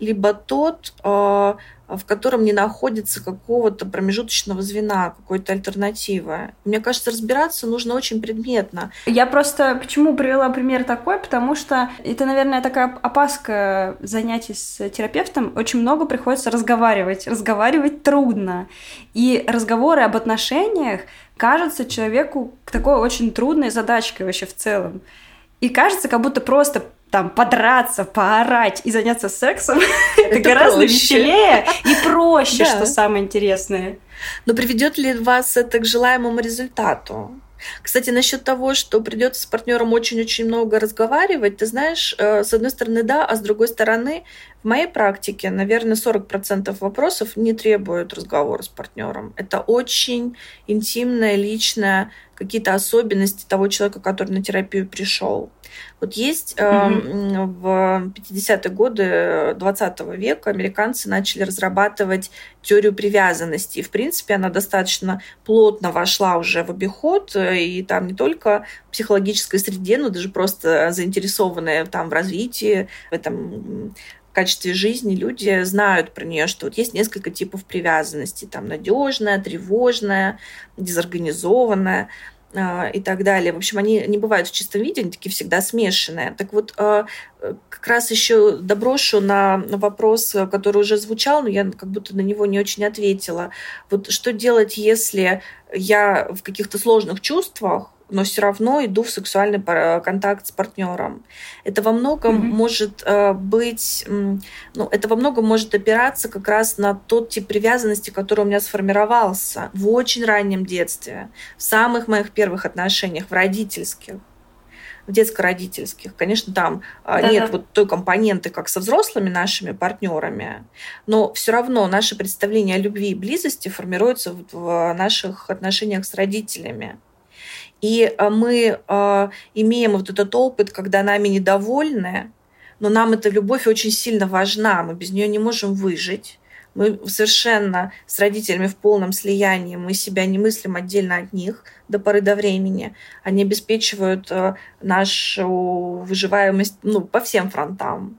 либо тот, а, в котором не находится какого-то промежуточного звена, какой-то альтернативы. Мне кажется, разбираться нужно очень предметно. Я просто почему привела пример такой, потому что это, наверное, такая опаска занятий с терапевтом. Очень много приходится разговаривать. Разговаривать трудно. И разговоры об отношениях кажутся человеку такой очень трудной задачкой вообще в целом. И кажется, как будто просто там подраться, поорать и заняться сексом, это, гораздо веселее и проще, что самое интересное. Но приведет ли вас это к желаемому результату? Кстати, насчет того, что придется с партнером очень-очень много разговаривать, ты знаешь, э, с одной стороны, да, а с другой стороны, в моей практике, наверное, 40% вопросов не требуют разговора с партнером. Это очень интимное, личное, какие-то особенности того человека, который на терапию пришел. Вот есть mm-hmm. в 50-е годы 20 века американцы начали разрабатывать теорию привязанности. И, в принципе, она достаточно плотно вошла уже в обиход, и там не только в психологической среде, но даже просто заинтересованные там в развитии, в этом качестве жизни люди знают про нее, что вот есть несколько типов привязанности. Там надежная, тревожная, дезорганизованная. А, и так далее. В общем, они не бывают в чистом виде, они такие всегда смешанные. Так вот, а, как раз еще доброшу на вопрос, который уже звучал, но я как будто на него не очень ответила. Вот что делать, если я в каких-то сложных чувствах, но все равно иду в сексуальный контакт с партнером. Это во многом mm-hmm. может э, быть, ну, это во многом может опираться как раз на тот тип привязанности, который у меня сформировался в очень раннем детстве, в самых моих первых отношениях, в родительских в детско-родительских. Конечно, там да, нет да. вот той компоненты, как со взрослыми нашими партнерами, но все равно наше представление о любви и близости формируется в наших отношениях с родителями. И э, мы э, имеем вот этот опыт, когда нами недовольны, но нам эта любовь очень сильно важна, мы без нее не можем выжить. Мы совершенно с родителями в полном слиянии, мы себя не мыслим отдельно от них до поры до времени. Они обеспечивают э, нашу выживаемость ну, по всем фронтам.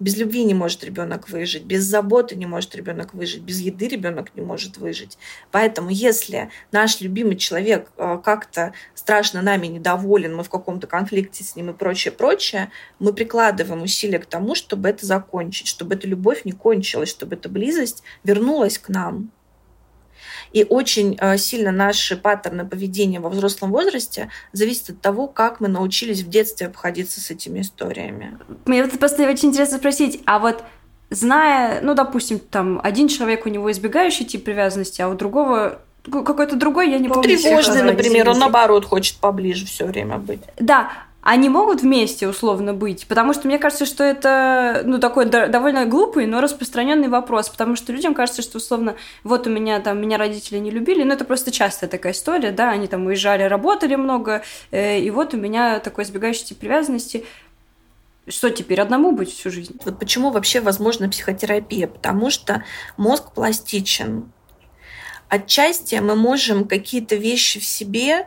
Без любви не может ребенок выжить, без заботы не может ребенок выжить, без еды ребенок не может выжить. Поэтому, если наш любимый человек э, как-то страшно нами недоволен, мы в каком-то конфликте с ним и прочее, прочее, мы прикладываем усилия к тому, чтобы это закончить, чтобы эта любовь не кончилась, чтобы эта близость вернулась к нам. И очень э, сильно наши паттерны поведения во взрослом возрасте зависят от того, как мы научились в детстве обходиться с этими историями. Мне вот просто очень интересно спросить, а вот зная, ну, допустим, там один человек у него избегающий тип привязанности, а у другого какой-то другой, я не ну, помню. Тревожный, например, он наоборот хочет поближе все время быть. Да, они могут вместе условно быть? Потому что мне кажется, что это ну, такой довольно глупый, но распространенный вопрос, потому что людям кажется, что условно вот у меня там меня родители не любили, но это просто частая такая история, да, они там уезжали, работали много, э, и вот у меня такой избегающий тип привязанности. Что теперь одному быть всю жизнь? Вот почему вообще возможна психотерапия? Потому что мозг пластичен. Отчасти мы можем какие-то вещи в себе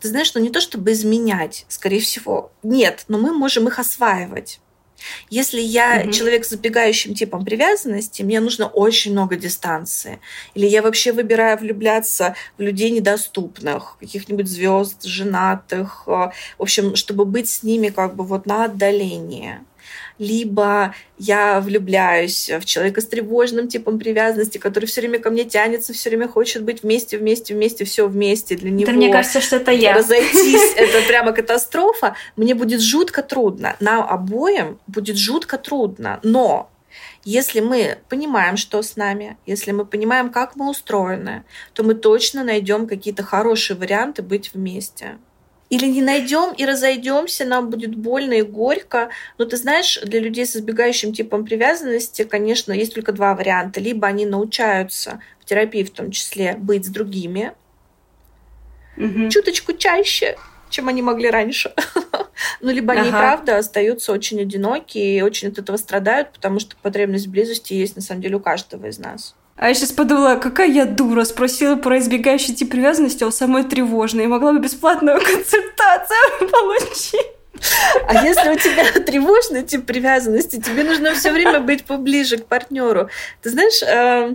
ты знаешь, ну не то чтобы изменять, скорее всего, нет, но мы можем их осваивать. Если я угу. человек с забегающим типом привязанности, мне нужно очень много дистанции. Или я вообще выбираю влюбляться в людей недоступных, каких-нибудь звезд, женатых, э, в общем, чтобы быть с ними как бы вот на отдалении либо я влюбляюсь в человека с тревожным типом привязанности, который все время ко мне тянется, все время хочет быть вместе, вместе, вместе, все вместе для него. Да мне кажется, что это я. Разойтись — это прямо катастрофа. Мне будет жутко трудно. Нам обоим будет жутко трудно. Но если мы понимаем, что с нами, если мы понимаем, как мы устроены, то мы точно найдем какие-то хорошие варианты быть вместе. Или не найдем и разойдемся, нам будет больно и горько. Но ты знаешь, для людей с избегающим типом привязанности, конечно, есть только два варианта. Либо они научаются в терапии в том числе быть с другими, угу. чуточку чаще, чем они могли раньше. ну, либо они, правда, остаются очень одинокие и очень от этого страдают, потому что потребность близости есть, на самом деле, у каждого из нас. А я сейчас подумала, какая я дура, спросила про избегающий тип привязанности, а у самой тревожной, и могла бы бесплатную консультацию получить. А если у тебя тревожный тип привязанности, тебе нужно все время быть поближе к партнеру. Ты знаешь, э,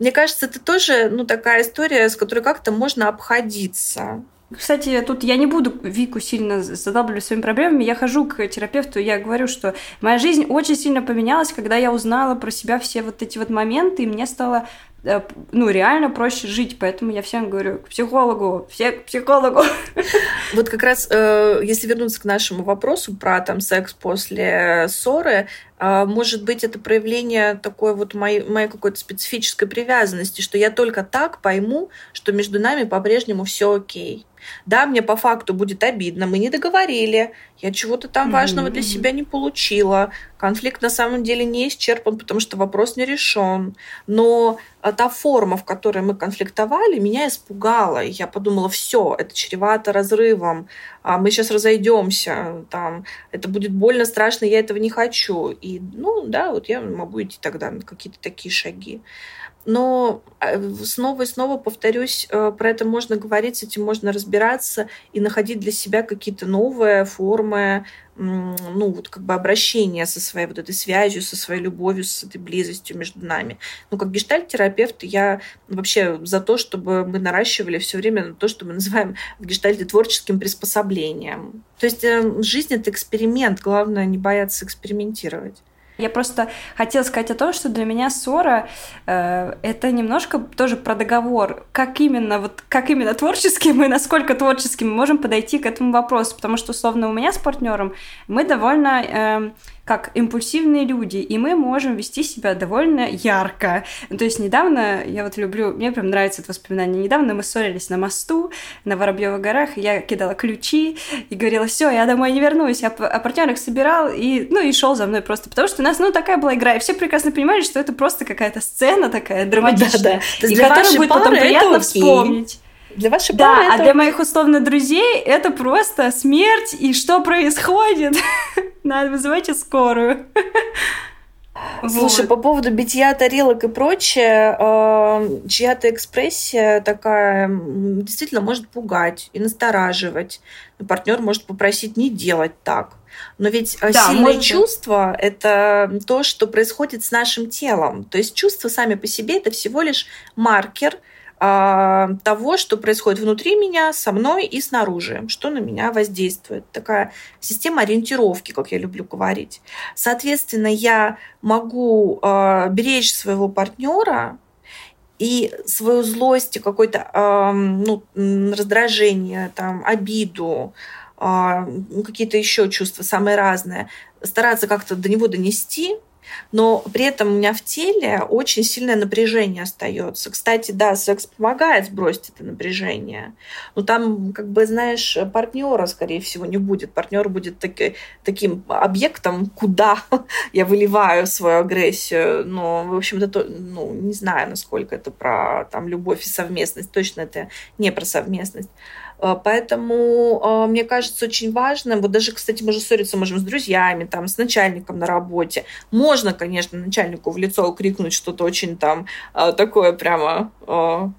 мне кажется, это тоже ну, такая история, с которой как-то можно обходиться. Кстати, тут я не буду Вику сильно задалбливать своими проблемами. Я хожу к терапевту, я говорю, что моя жизнь очень сильно поменялась, когда я узнала про себя все вот эти вот моменты, и мне стало Э, ну, реально проще жить, поэтому я всем говорю, к психологу, все к психологу. Вот как раз, э, если вернуться к нашему вопросу про там секс после ссоры, э, может быть, это проявление такой вот моей, моей какой-то специфической привязанности, что я только так пойму, что между нами по-прежнему все окей. Да, мне по факту будет обидно, мы не договорили, я чего-то там mm-hmm. важного для себя не получила, конфликт на самом деле не исчерпан, потому что вопрос не решен. Но а, та форма, в которой мы конфликтовали, меня испугала. Я подумала, все, это чревато разрывом, а мы сейчас разойдемся, там, это будет больно, страшно, я этого не хочу. И, ну, да, вот я могу идти тогда на какие-то такие шаги. Но а, снова и снова повторюсь, э, про это можно говорить, с этим можно разбираться и находить для себя какие-то новые формы, ну, вот как бы обращения со своей вот этой связью, со своей любовью, с этой близостью между нами. Ну, как гештальт-терапевт я вообще за то, чтобы мы наращивали все время то, что мы называем в гештальте творческим приспособлением. То есть э, жизнь — это эксперимент, главное не бояться экспериментировать. Я просто хотела сказать о том, что для меня ссора э, это немножко тоже про договор. Как именно, вот как именно творчески мы, насколько творчески мы можем подойти к этому вопросу. Потому что, условно, у меня с партнером мы довольно э, как импульсивные люди, и мы можем вести себя довольно ярко. То есть недавно, я вот люблю, мне прям нравится это воспоминание, недавно мы ссорились на мосту на Воробьевых горах, я кидала ключи и говорила, все, я домой не вернусь, а, а партнер их собирал и, ну, и шел за мной просто, потому что у нас, ну, такая была игра, и все прекрасно понимали, что это просто какая-то сцена такая драматичная, да, да. и которую будет потом приятно вспомнить. Для вашей да, пары а это... для моих условно друзей это просто смерть и что происходит. Надо вызывайте скорую. Слушай, вот. по поводу битья тарелок и прочее, э, чья-то экспрессия такая действительно может пугать и настораживать. Партнер может попросить не делать так. Но ведь э, да, сильные чувства – это то, что происходит с нашим телом. То есть чувства сами по себе – это всего лишь маркер – а, того, что происходит внутри меня, со мной и снаружи, что на меня воздействует. Такая система ориентировки, как я люблю говорить. Соответственно, я могу э, беречь своего партнера и свою злость, какое-то э, ну, раздражение, там, обиду, э, какие-то еще чувства самые разные, стараться как-то до него донести – но при этом у меня в теле очень сильное напряжение остается. Кстати, да, секс помогает сбросить это напряжение, но там, как бы, знаешь, партнера, скорее всего, не будет. Партнер будет таки, таким объектом, куда я выливаю свою агрессию. Но, в общем, это, ну, не знаю, насколько это про там, любовь и совместность. Точно это не про совместность. А, поэтому а, мне кажется очень важным, вот даже, кстати, мы же ссориться можем с друзьями, там, с начальником на работе. Можно, конечно, начальнику в лицо крикнуть что-то очень там а, такое прямо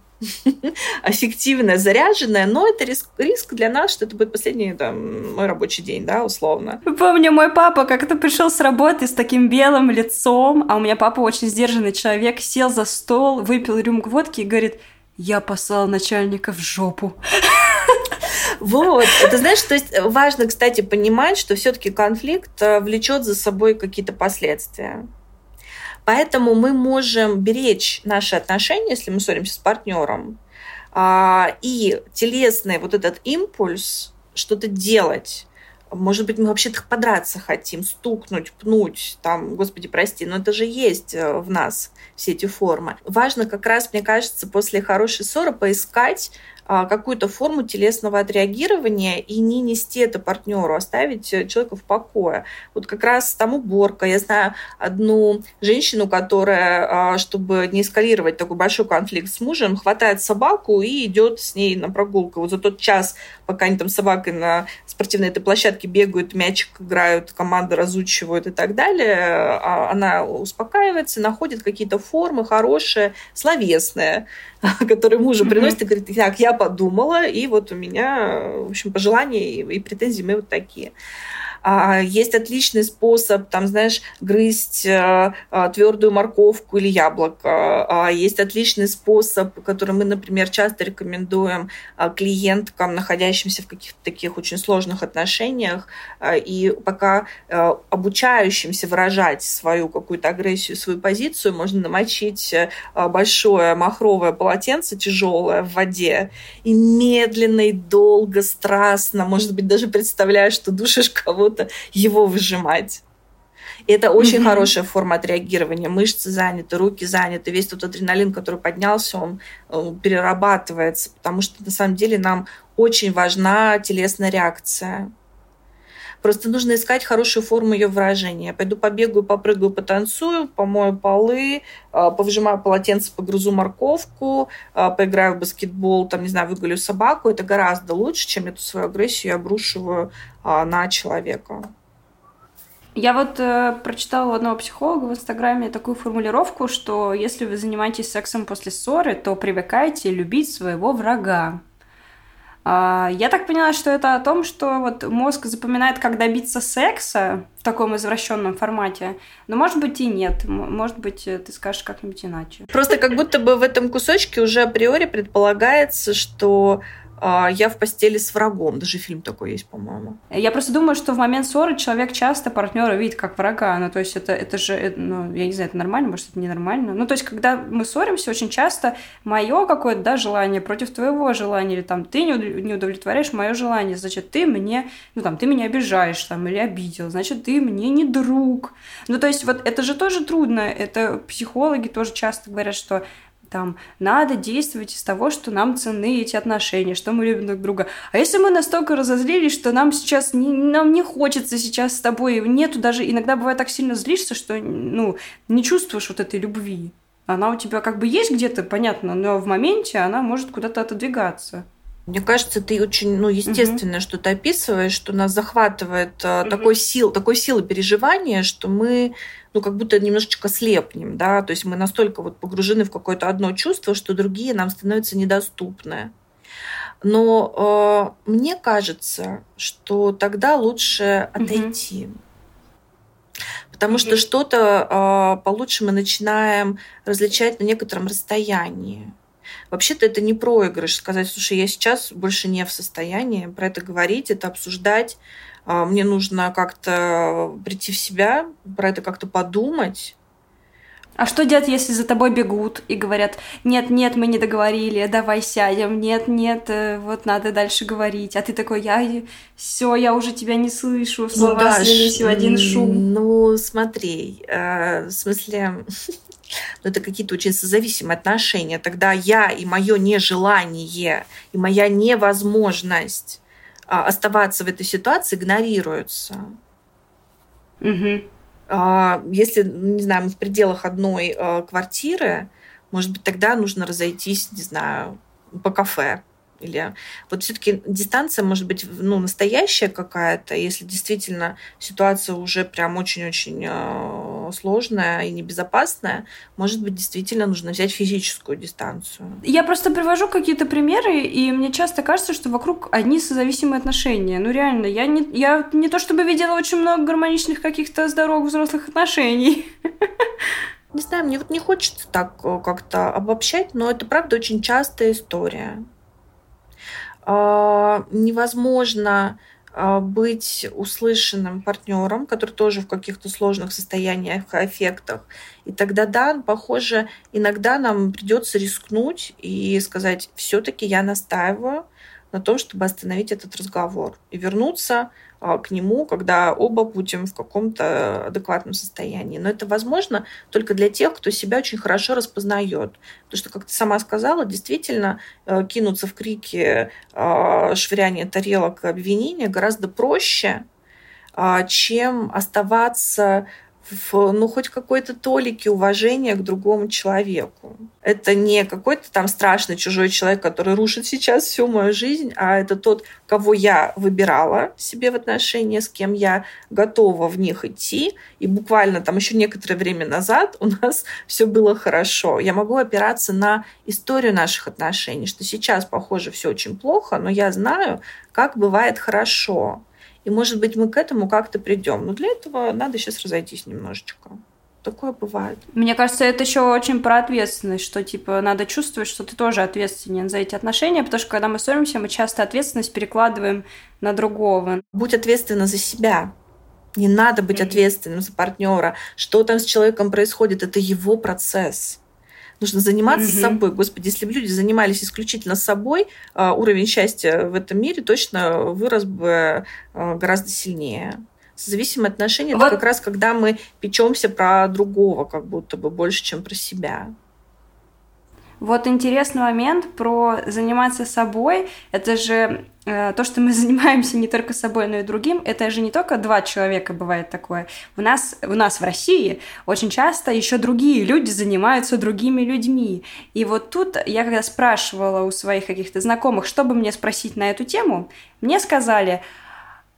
аффективное, заряженное, но это риск, риск для нас, что это будет последний там, мой рабочий день, да, условно. Помню, мой папа как-то пришел с работы с таким белым лицом, а у меня папа очень сдержанный человек, сел за стол, выпил рюмку водки и говорит, я послал начальника в жопу. Вот. Это знаешь, то есть важно, кстати, понимать, что все-таки конфликт э, влечет за собой какие-то последствия. Поэтому мы можем беречь наши отношения, если мы ссоримся с партнером, а, и телесный вот этот импульс что-то делать, может быть, мы вообще-то подраться хотим, стукнуть, пнуть, там, господи, прости, но это же есть э, в нас все эти формы. Важно как раз, мне кажется, после хорошей ссоры поискать какую-то форму телесного отреагирования и не нести это партнеру, оставить э, человека в покое. Вот как раз там уборка. Я знаю одну женщину, которая, а, чтобы не эскалировать такой большой конфликт с мужем, хватает собаку и идет с ней на прогулку. Вот за тот час, пока они там с собакой на спортивной этой площадке бегают, мячик играют, команды разучивают и так далее, а, она успокаивается, находит какие-то формы хорошие, словесные, которые мужу приносит и говорит, так, я подумала, и вот у меня, в общем, пожелания и претензии мы вот такие. А, есть отличный способ, там, знаешь, грызть э, э, твердую морковку или яблоко. А, есть отличный способ, который мы, например, часто рекомендуем э, клиенткам, находящимся в каких-то таких очень сложных отношениях, и пока обучающимся выражать свою какую-то агрессию, свою позицию, можно намочить большое махровое полотенце тяжелое в воде и медленно и долго, страстно, может быть, даже представляешь, что душишь кого-то кого-то его выжимать. И это очень mm-hmm. хорошая форма отреагирования. Мышцы заняты, руки заняты, весь тот адреналин, который поднялся, он, он перерабатывается, потому что на самом деле нам очень важна телесная реакция. Просто нужно искать хорошую форму ее выражения. Я пойду побегаю, попрыгаю, потанцую, помою полы, а, повыжимаю полотенце, погрузу морковку, а, поиграю в баскетбол, там, не знаю, выгулю собаку. Это гораздо лучше, чем эту свою агрессию я обрушиваю а, на человека. Я вот э, прочитала у одного психолога в Инстаграме такую формулировку, что если вы занимаетесь сексом после ссоры, то привыкайте любить своего врага. А, я так поняла, что это о том, что вот мозг запоминает, как добиться секса в таком извращенном формате, но может быть и нет, может быть ты скажешь как-нибудь иначе. Просто как будто бы в этом кусочке уже априори предполагается, что я в постели с врагом. Даже фильм такой есть, по-моему. Я просто думаю, что в момент ссоры человек часто партнера видит как врага. Ну, то есть это, это же, это, ну, я не знаю, это нормально, может, это ненормально. Ну, то есть, когда мы ссоримся, очень часто мое какое-то, да, желание против твоего желания, или там ты не удовлетворяешь мое желание, значит, ты мне, ну, там, ты меня обижаешь, там, или обидел, значит, ты мне не друг. Ну, то есть, вот это же тоже трудно. Это психологи тоже часто говорят, что там, надо действовать из того, что нам ценны эти отношения, что мы любим друг друга. А если мы настолько разозлились, что нам сейчас, не, нам не хочется сейчас с тобой, нету даже, иногда бывает так сильно злишься, что, ну, не чувствуешь вот этой любви. Она у тебя как бы есть где-то, понятно, но в моменте она может куда-то отодвигаться. Мне кажется, ты очень, ну, естественно, угу. что ты описываешь, что нас захватывает угу. такой сил, такой силы переживания, что мы ну, как будто немножечко слепнем, да, то есть мы настолько вот погружены в какое-то одно чувство, что другие нам становятся недоступны. Но э, мне кажется, что тогда лучше отойти. Угу. Потому что что-то э, получше мы начинаем различать на некотором расстоянии. Вообще-то это не проигрыш, сказать, слушай, я сейчас больше не в состоянии про это говорить, это обсуждать, а, мне нужно как-то прийти в себя, про это как-то подумать. А что делать, если за тобой бегут и говорят, нет, нет, мы не договорили, давай сядем, нет, нет, э, вот надо дальше говорить. А ты такой, я все, я уже тебя не слышу, слова ну, да, слились в один шум. Ну, смотри, э, в смысле, ну, это какие-то очень созависимые отношения. Тогда я и мое нежелание, и моя невозможность а, оставаться в этой ситуации игнорируются. Угу. Если, не знаю, мы в пределах одной а, квартиры, может быть, тогда нужно разойтись, не знаю, по кафе или вот все-таки дистанция может быть ну, настоящая какая-то, если действительно ситуация уже прям очень-очень э, сложная и небезопасная, может быть, действительно нужно взять физическую дистанцию. Я просто привожу какие-то примеры, и мне часто кажется, что вокруг одни созависимые отношения. Ну реально, я не, я не то чтобы видела очень много гармоничных каких-то здоровых взрослых отношений. Не знаю, мне вот не хочется так э, как-то обобщать, но это правда очень частая история. А, невозможно а, быть услышанным партнером, который тоже в каких-то сложных состояниях, эффектах. И тогда, да, похоже, иногда нам придется рискнуть и сказать, все-таки я настаиваю на том, чтобы остановить этот разговор и вернуться к нему, когда оба будем в каком-то адекватном состоянии. Но это возможно только для тех, кто себя очень хорошо распознает. Потому что, как ты сама сказала, действительно э, кинуться в крики, а, швыряние тарелок, обвинения гораздо проще, а, чем оставаться в, ну, хоть какой-то толики уважения к другому человеку. Это не какой-то там страшный чужой человек, который рушит сейчас всю мою жизнь, а это тот, кого я выбирала себе в отношения, с кем я готова в них идти. И буквально там еще некоторое время назад у нас все было хорошо. Я могу опираться на историю наших отношений, что сейчас, похоже, все очень плохо, но я знаю, как бывает хорошо. И, может быть, мы к этому как-то придем. Но для этого надо сейчас разойтись немножечко. Такое бывает. Мне кажется, это еще очень про ответственность, что типа надо чувствовать, что ты тоже ответственен за эти отношения, потому что когда мы ссоримся, мы часто ответственность перекладываем на другого. Будь ответственна за себя. Не надо быть mm-hmm. ответственным за партнера. Что там с человеком происходит, это его процесс. Нужно заниматься mm-hmm. собой. Господи, если бы люди занимались исключительно собой, а, уровень счастья в этом мире точно вырос бы а, гораздо сильнее. Созависимые отношения вот. это как раз когда мы печемся про другого, как будто бы больше, чем про себя. Вот интересный момент про заниматься собой. Это же то, что мы занимаемся не только собой, но и другим. Это же не только два человека бывает такое. У нас, у нас в России очень часто еще другие люди занимаются другими людьми. И вот тут я когда спрашивала у своих каких-то знакомых, чтобы мне спросить на эту тему, мне сказали –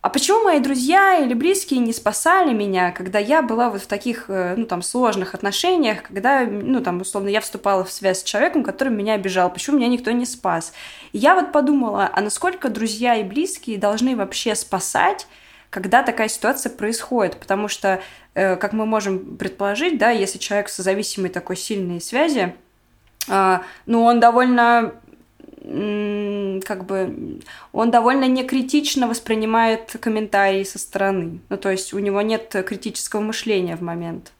а почему мои друзья или близкие не спасали меня, когда я была вот в таких, э, ну, там, сложных отношениях, когда, ну, там, условно, я вступала в связь с человеком, который меня обижал, почему меня никто не спас? И я вот подумала, а насколько друзья и близкие должны вообще спасать, когда такая ситуация происходит, потому что, э, как мы можем предположить, да, если человек с зависимой такой сильной связи, э, ну, он довольно как бы он довольно некритично воспринимает комментарии со стороны. Ну, то есть у него нет критического мышления в момент.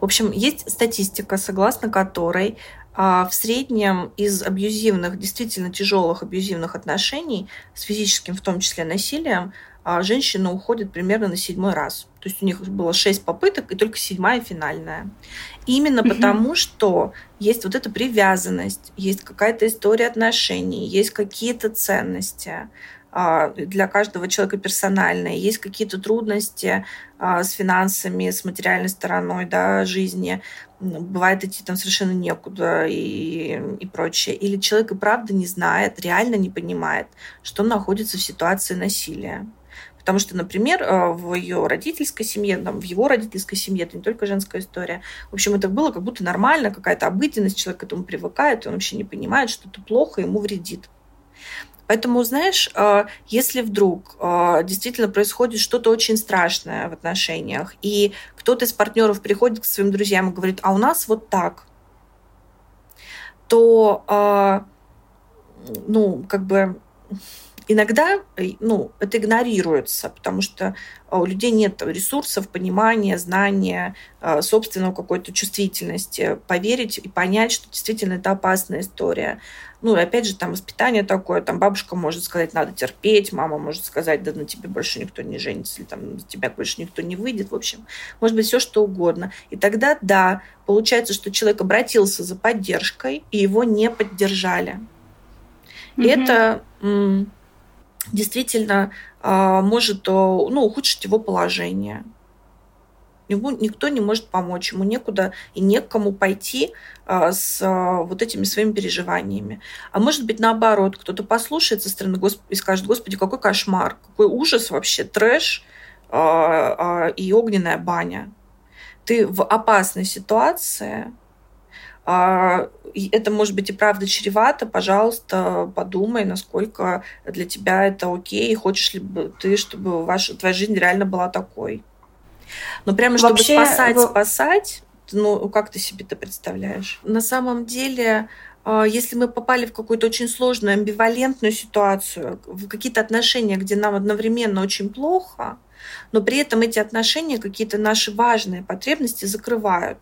В общем, есть статистика, согласно которой а, в среднем из абьюзивных, действительно тяжелых абьюзивных отношений с физическим, в том числе насилием, а женщина уходит примерно на седьмой раз. То есть у них было шесть попыток, и только седьмая финальная. Именно потому, что есть вот эта привязанность, есть какая-то история отношений, есть какие-то ценности а, для каждого человека персональные, есть какие-то трудности а, с финансами, с материальной стороной да, жизни, бывает идти там совершенно некуда и, и прочее. Или человек и правда не знает, реально не понимает, что он находится в ситуации насилия. Потому что, например, э, в ее родительской семье, там, в его родительской семье, это не только женская история. В общем, это было как будто нормально, какая-то обыденность, человек к этому привыкает, он вообще не понимает, что это плохо, ему вредит. Поэтому, знаешь, э, если вдруг э, действительно происходит что-то очень страшное в отношениях, и кто-то из партнеров приходит к своим друзьям и говорит, а у нас вот так, то, ну, как бы Иногда ну, это игнорируется, потому что у людей нет ресурсов, понимания, знания, собственного какой-то чувствительности, поверить и понять, что действительно это опасная история. Ну, и опять же, там воспитание такое, там бабушка может сказать, надо терпеть, мама может сказать, да на тебе больше никто не женится, или там на тебя больше никто не выйдет, в общем, может быть, все что угодно. И тогда, да, получается, что человек обратился за поддержкой, и его не поддержали. Mm-hmm. И это действительно а, может ну, ухудшить его положение. Ему никто не может помочь, ему некуда и некому пойти а, с а, вот этими своими переживаниями. А может быть, наоборот, кто-то послушает со стороны Господа и скажет, Господи, какой кошмар, какой ужас вообще, трэш а, и огненная баня. Ты в опасной ситуации, это может быть и правда чревато, пожалуйста, подумай, насколько для тебя это окей, хочешь ли бы ты, чтобы ваша, твоя жизнь реально была такой. Но прямо чтобы Вообще, спасать, вы... спасать, ну, как ты себе это представляешь? На самом деле, а, если мы попали в какую-то очень сложную, амбивалентную ситуацию, в какие-то отношения, где нам одновременно очень плохо, но при этом эти отношения какие-то наши важные потребности закрывают,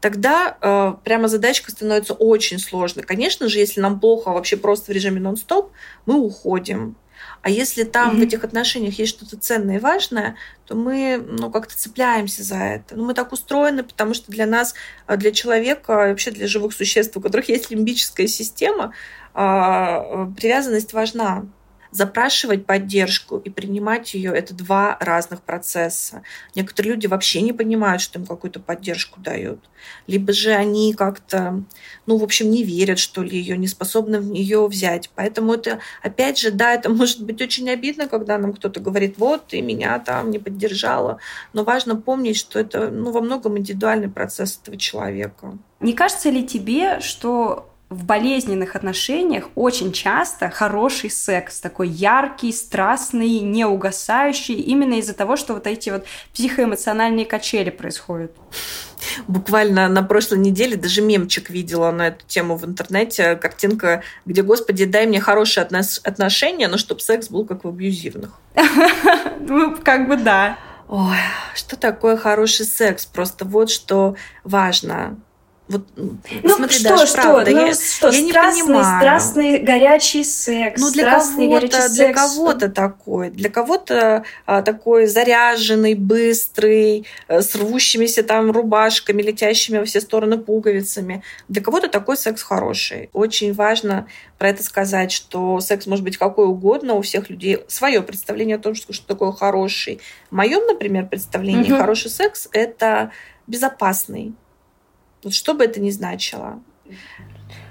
тогда э, прямо задачка становится очень сложной. Конечно же, если нам плохо вообще просто в режиме нон-стоп, мы уходим. А если там mm-hmm. в этих отношениях есть что-то ценное и важное, то мы ну, как-то цепляемся за это. Ну, мы так устроены, потому что для нас, а, для человека, вообще для живых существ, у которых есть лимбическая система, а, привязанность важна запрашивать поддержку и принимать ее – это два разных процесса. Некоторые люди вообще не понимают, что им какую-то поддержку дают. Либо же они как-то, ну, в общем, не верят, что ли, ее, не способны ее взять. Поэтому это, опять же, да, это может быть очень обидно, когда нам кто-то говорит, вот, ты меня там не поддержала. Но важно помнить, что это, ну, во многом индивидуальный процесс этого человека. Не кажется ли тебе, что в болезненных отношениях очень часто хороший секс, такой яркий, страстный, неугасающий, именно из-за того, что вот эти вот психоэмоциональные качели происходят. Буквально на прошлой неделе даже мемчик видела на эту тему в интернете, картинка, где, господи, дай мне хорошие отношения, но чтобы секс был как в абьюзивных. Ну, как бы да. Ой, что такое хороший секс? Просто вот что важно вот, ну, смотри, что, Даша, что, правда, ну, я, что, я не понимаю. страстный, горячий секс. Ну, для кого-то, для кого-то такой, для кого-то а, такой заряженный, быстрый, а, с рвущимися там рубашками, летящими во все стороны пуговицами. Для кого-то такой секс хороший. Очень важно про это сказать, что секс может быть какой угодно, у всех людей свое представление о том, что, что такое хороший. В моем, например, представлении угу. хороший секс – это безопасный, что бы это ни значило.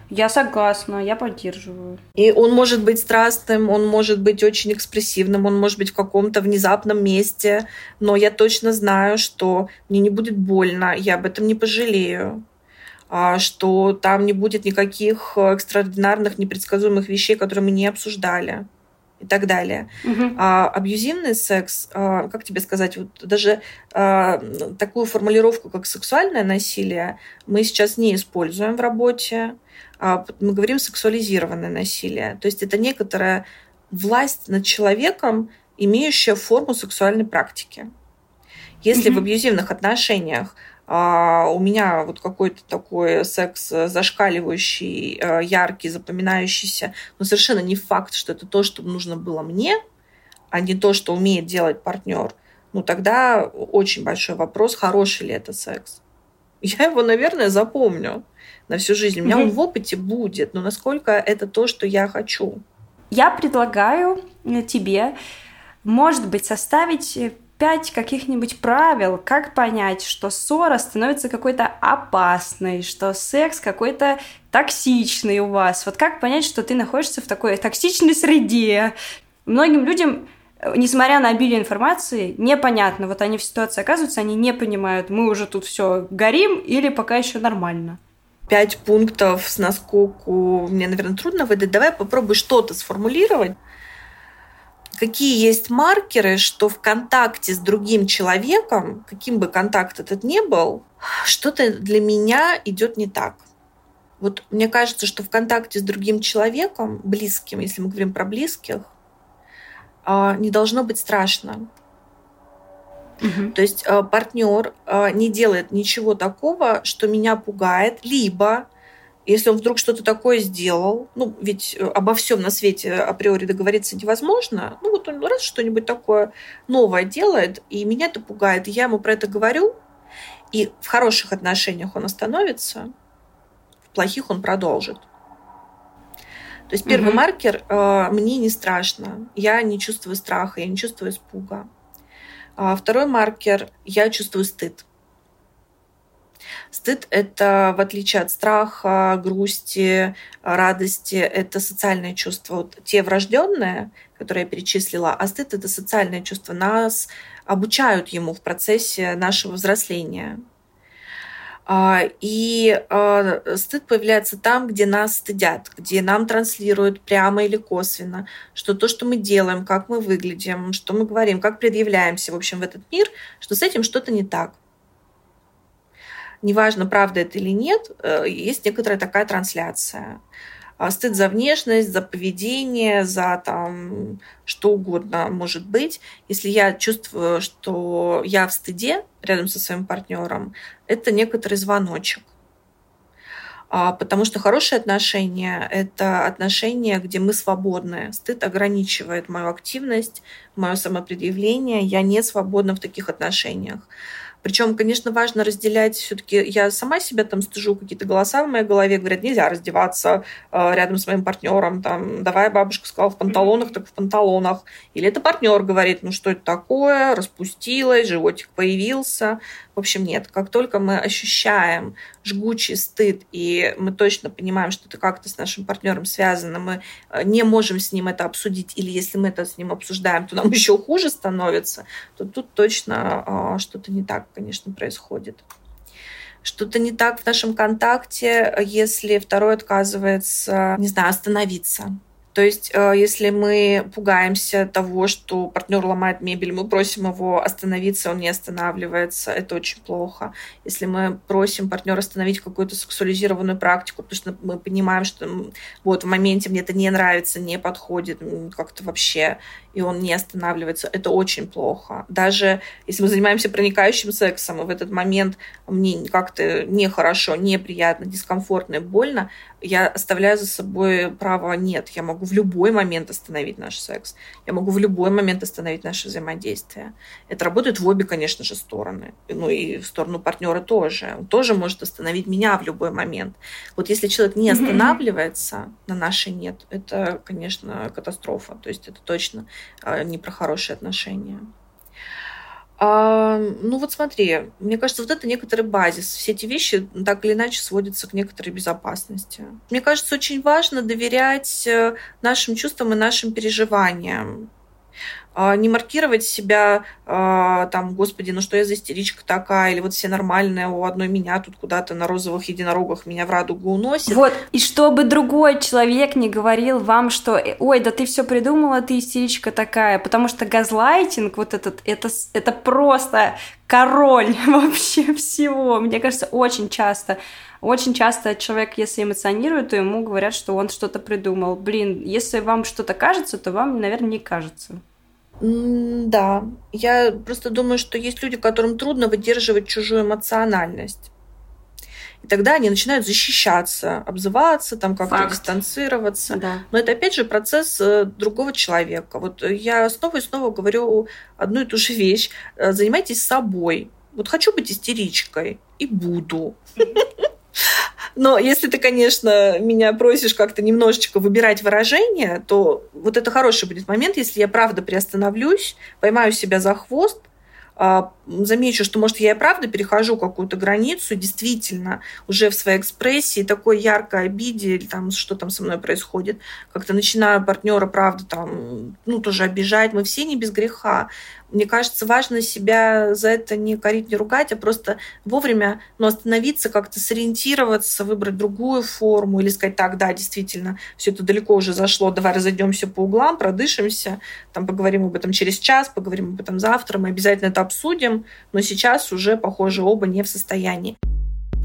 Я согласна, я поддерживаю. И он может быть страстным, он может быть очень экспрессивным, он может быть в каком-то внезапном месте, но я точно знаю, что мне не будет больно, я об этом не пожалею а, что там не будет никаких экстраординарных, непредсказуемых вещей, которые мы не обсуждали и так далее. Угу. А абьюзивный секс, а, как тебе сказать, вот даже а, такую формулировку, как сексуальное насилие, мы сейчас не используем в работе. А, мы говорим сексуализированное насилие. То есть это некоторая власть над человеком, имеющая форму сексуальной практики. Если угу. в абьюзивных отношениях а у меня вот какой-то такой секс зашкаливающий, э, яркий, запоминающийся, но совершенно не факт, что это то, что нужно было мне, а не то, что умеет делать партнер, ну тогда очень большой вопрос, хороший ли это секс. Я его, наверное, запомню на всю жизнь. У меня он в опыте будет, но насколько это то, что я хочу. Я предлагаю тебе, может быть, составить пять каких-нибудь правил, как понять, что ссора становится какой-то опасной, что секс какой-то токсичный у вас. Вот как понять, что ты находишься в такой токсичной среде? Многим людям несмотря на обилие информации, непонятно. Вот они в ситуации оказываются, они не понимают, мы уже тут все горим или пока еще нормально. Пять пунктов с наскоку мне, наверное, трудно выдать. Давай попробуй что-то сформулировать какие есть маркеры, что в контакте с другим человеком, каким бы контакт этот ни был, что-то для меня идет не так. Вот мне кажется, что в контакте с другим человеком, близким, если мы говорим про близких, а, не должно быть страшно. Угу. То есть а, партнер а, не делает ничего такого, что меня пугает, либо если он вдруг что-то такое сделал, ну, ведь э, обо всем на свете априори договориться невозможно, ну, вот он раз что-нибудь такое новое делает, и меня это пугает, и я ему про это говорю, и в хороших отношениях он остановится, в плохих он продолжит. То есть первый угу. маркер э, мне не страшно, я не чувствую страха, я не чувствую испуга. А второй маркер я чувствую стыд. Стыд – это, в отличие от страха, грусти, радости, это социальное чувство. Вот те врожденные, которые я перечислила, а стыд – это социальное чувство. Нас обучают ему в процессе нашего взросления. А, и а, стыд появляется там, где нас стыдят, где нам транслируют прямо или косвенно, что то, что мы делаем, как мы выглядим, что мы говорим, как предъявляемся, в общем, в этот мир, что с этим что-то не так неважно, правда это или нет, э, есть некоторая такая трансляция. А стыд за внешность, за поведение, за там что угодно может быть. Если я чувствую, что я в стыде рядом со своим партнером, это некоторый звоночек. А, потому что хорошие отношения – это отношения, где мы свободны. Стыд ограничивает мою активность, мое самопредъявление. Я не свободна в таких отношениях. Причем, конечно, важно разделять все-таки, я сама себя там стыжу, какие-то голоса в моей голове говорят, нельзя раздеваться э, рядом с моим партнером, там, давай бабушка сказала в панталонах, так в панталонах. Или это партнер говорит, ну что это такое, распустилась, животик появился. В общем, нет. Как только мы ощущаем жгучий стыд, и мы точно понимаем, что это как-то с нашим партнером связано, мы э, не можем с ним это обсудить, или если мы это с ним обсуждаем, то нам еще хуже становится, то тут точно э, что-то не так, конечно, происходит. Что-то не так в нашем контакте, если второй отказывается, не знаю, остановиться то есть, э, если мы пугаемся того, что партнер ломает мебель, мы просим его остановиться, он не останавливается, это очень плохо. Если мы просим партнера остановить какую-то сексуализированную практику, потому что мы понимаем, что вот в моменте мне это не нравится, не подходит, как-то вообще и он не останавливается, это очень плохо. Даже если мы занимаемся проникающим сексом, и в этот момент мне как-то нехорошо, неприятно, дискомфортно и больно, я оставляю за собой право «нет». Я могу в любой момент остановить наш секс. Я могу в любой момент остановить наше взаимодействие. Это работает в обе, конечно же, стороны. Ну и в сторону партнера тоже. Он тоже может остановить меня в любой момент. Вот если человек не останавливается на наше «нет», это, конечно, катастрофа. То есть это точно а, не про хорошие отношения. А, ну вот смотри, мне кажется, вот это некоторый базис. Все эти вещи так или иначе сводятся к некоторой безопасности. Мне кажется, очень важно доверять э, нашим чувствам и нашим переживаниям. А, не маркировать себя а, там, господи, ну что я за истеричка такая, или вот все нормальные, у одной меня тут куда-то на розовых единорогах меня в радугу уносит. Вот, и чтобы другой человек не говорил вам, что, э, ой, да ты все придумала, ты истеричка такая, потому что газлайтинг вот этот, это, это просто король вообще всего. Мне кажется, очень часто очень часто человек, если эмоционирует, то ему говорят, что он что-то придумал. Блин, если вам что-то кажется, то вам, наверное, не кажется. Да, я просто думаю, что есть люди, которым трудно выдерживать чужую эмоциональность. И тогда они начинают защищаться, обзываться, там как-то дистанцироваться. Да. Но это опять же процесс э, другого человека. Вот я снова и снова говорю одну и ту же вещь. Э, занимайтесь собой. Вот хочу быть истеричкой и буду. Но если ты, конечно, меня просишь как-то немножечко выбирать выражение, то вот это хороший будет момент, если я правда приостановлюсь, поймаю себя за хвост, а, замечу, что, может, я и правда перехожу какую-то границу, действительно, уже в своей экспрессии, такой яркой обиде, или там, что там со мной происходит, как-то начинаю партнера, правда, там, ну, тоже обижать. Мы все не без греха. Мне кажется, важно себя за это не корить, не ругать, а просто вовремя ну, остановиться, как-то сориентироваться, выбрать другую форму или сказать, так, да, действительно, все это далеко уже зашло, давай разойдемся по углам, продышимся, там поговорим об этом через час, поговорим об этом завтра, мы обязательно это обсудим, но сейчас уже, похоже, оба не в состоянии.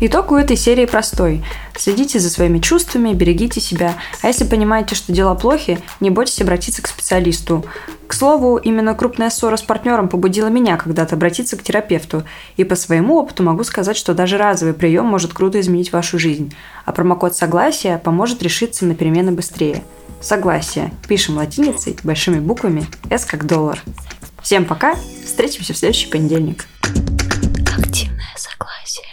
Итог у этой серии простой. Следите за своими чувствами, берегите себя. А если понимаете, что дела плохи, не бойтесь обратиться к специалисту. К слову, именно крупная ссора с партнером побудила меня когда-то обратиться к терапевту. И по своему опыту могу сказать, что даже разовый прием может круто изменить вашу жизнь. А промокод «Согласие» поможет решиться на перемены быстрее. Согласие. Пишем латиницей, большими буквами, S как доллар. Всем пока. Встретимся в следующий понедельник. Активное согласие.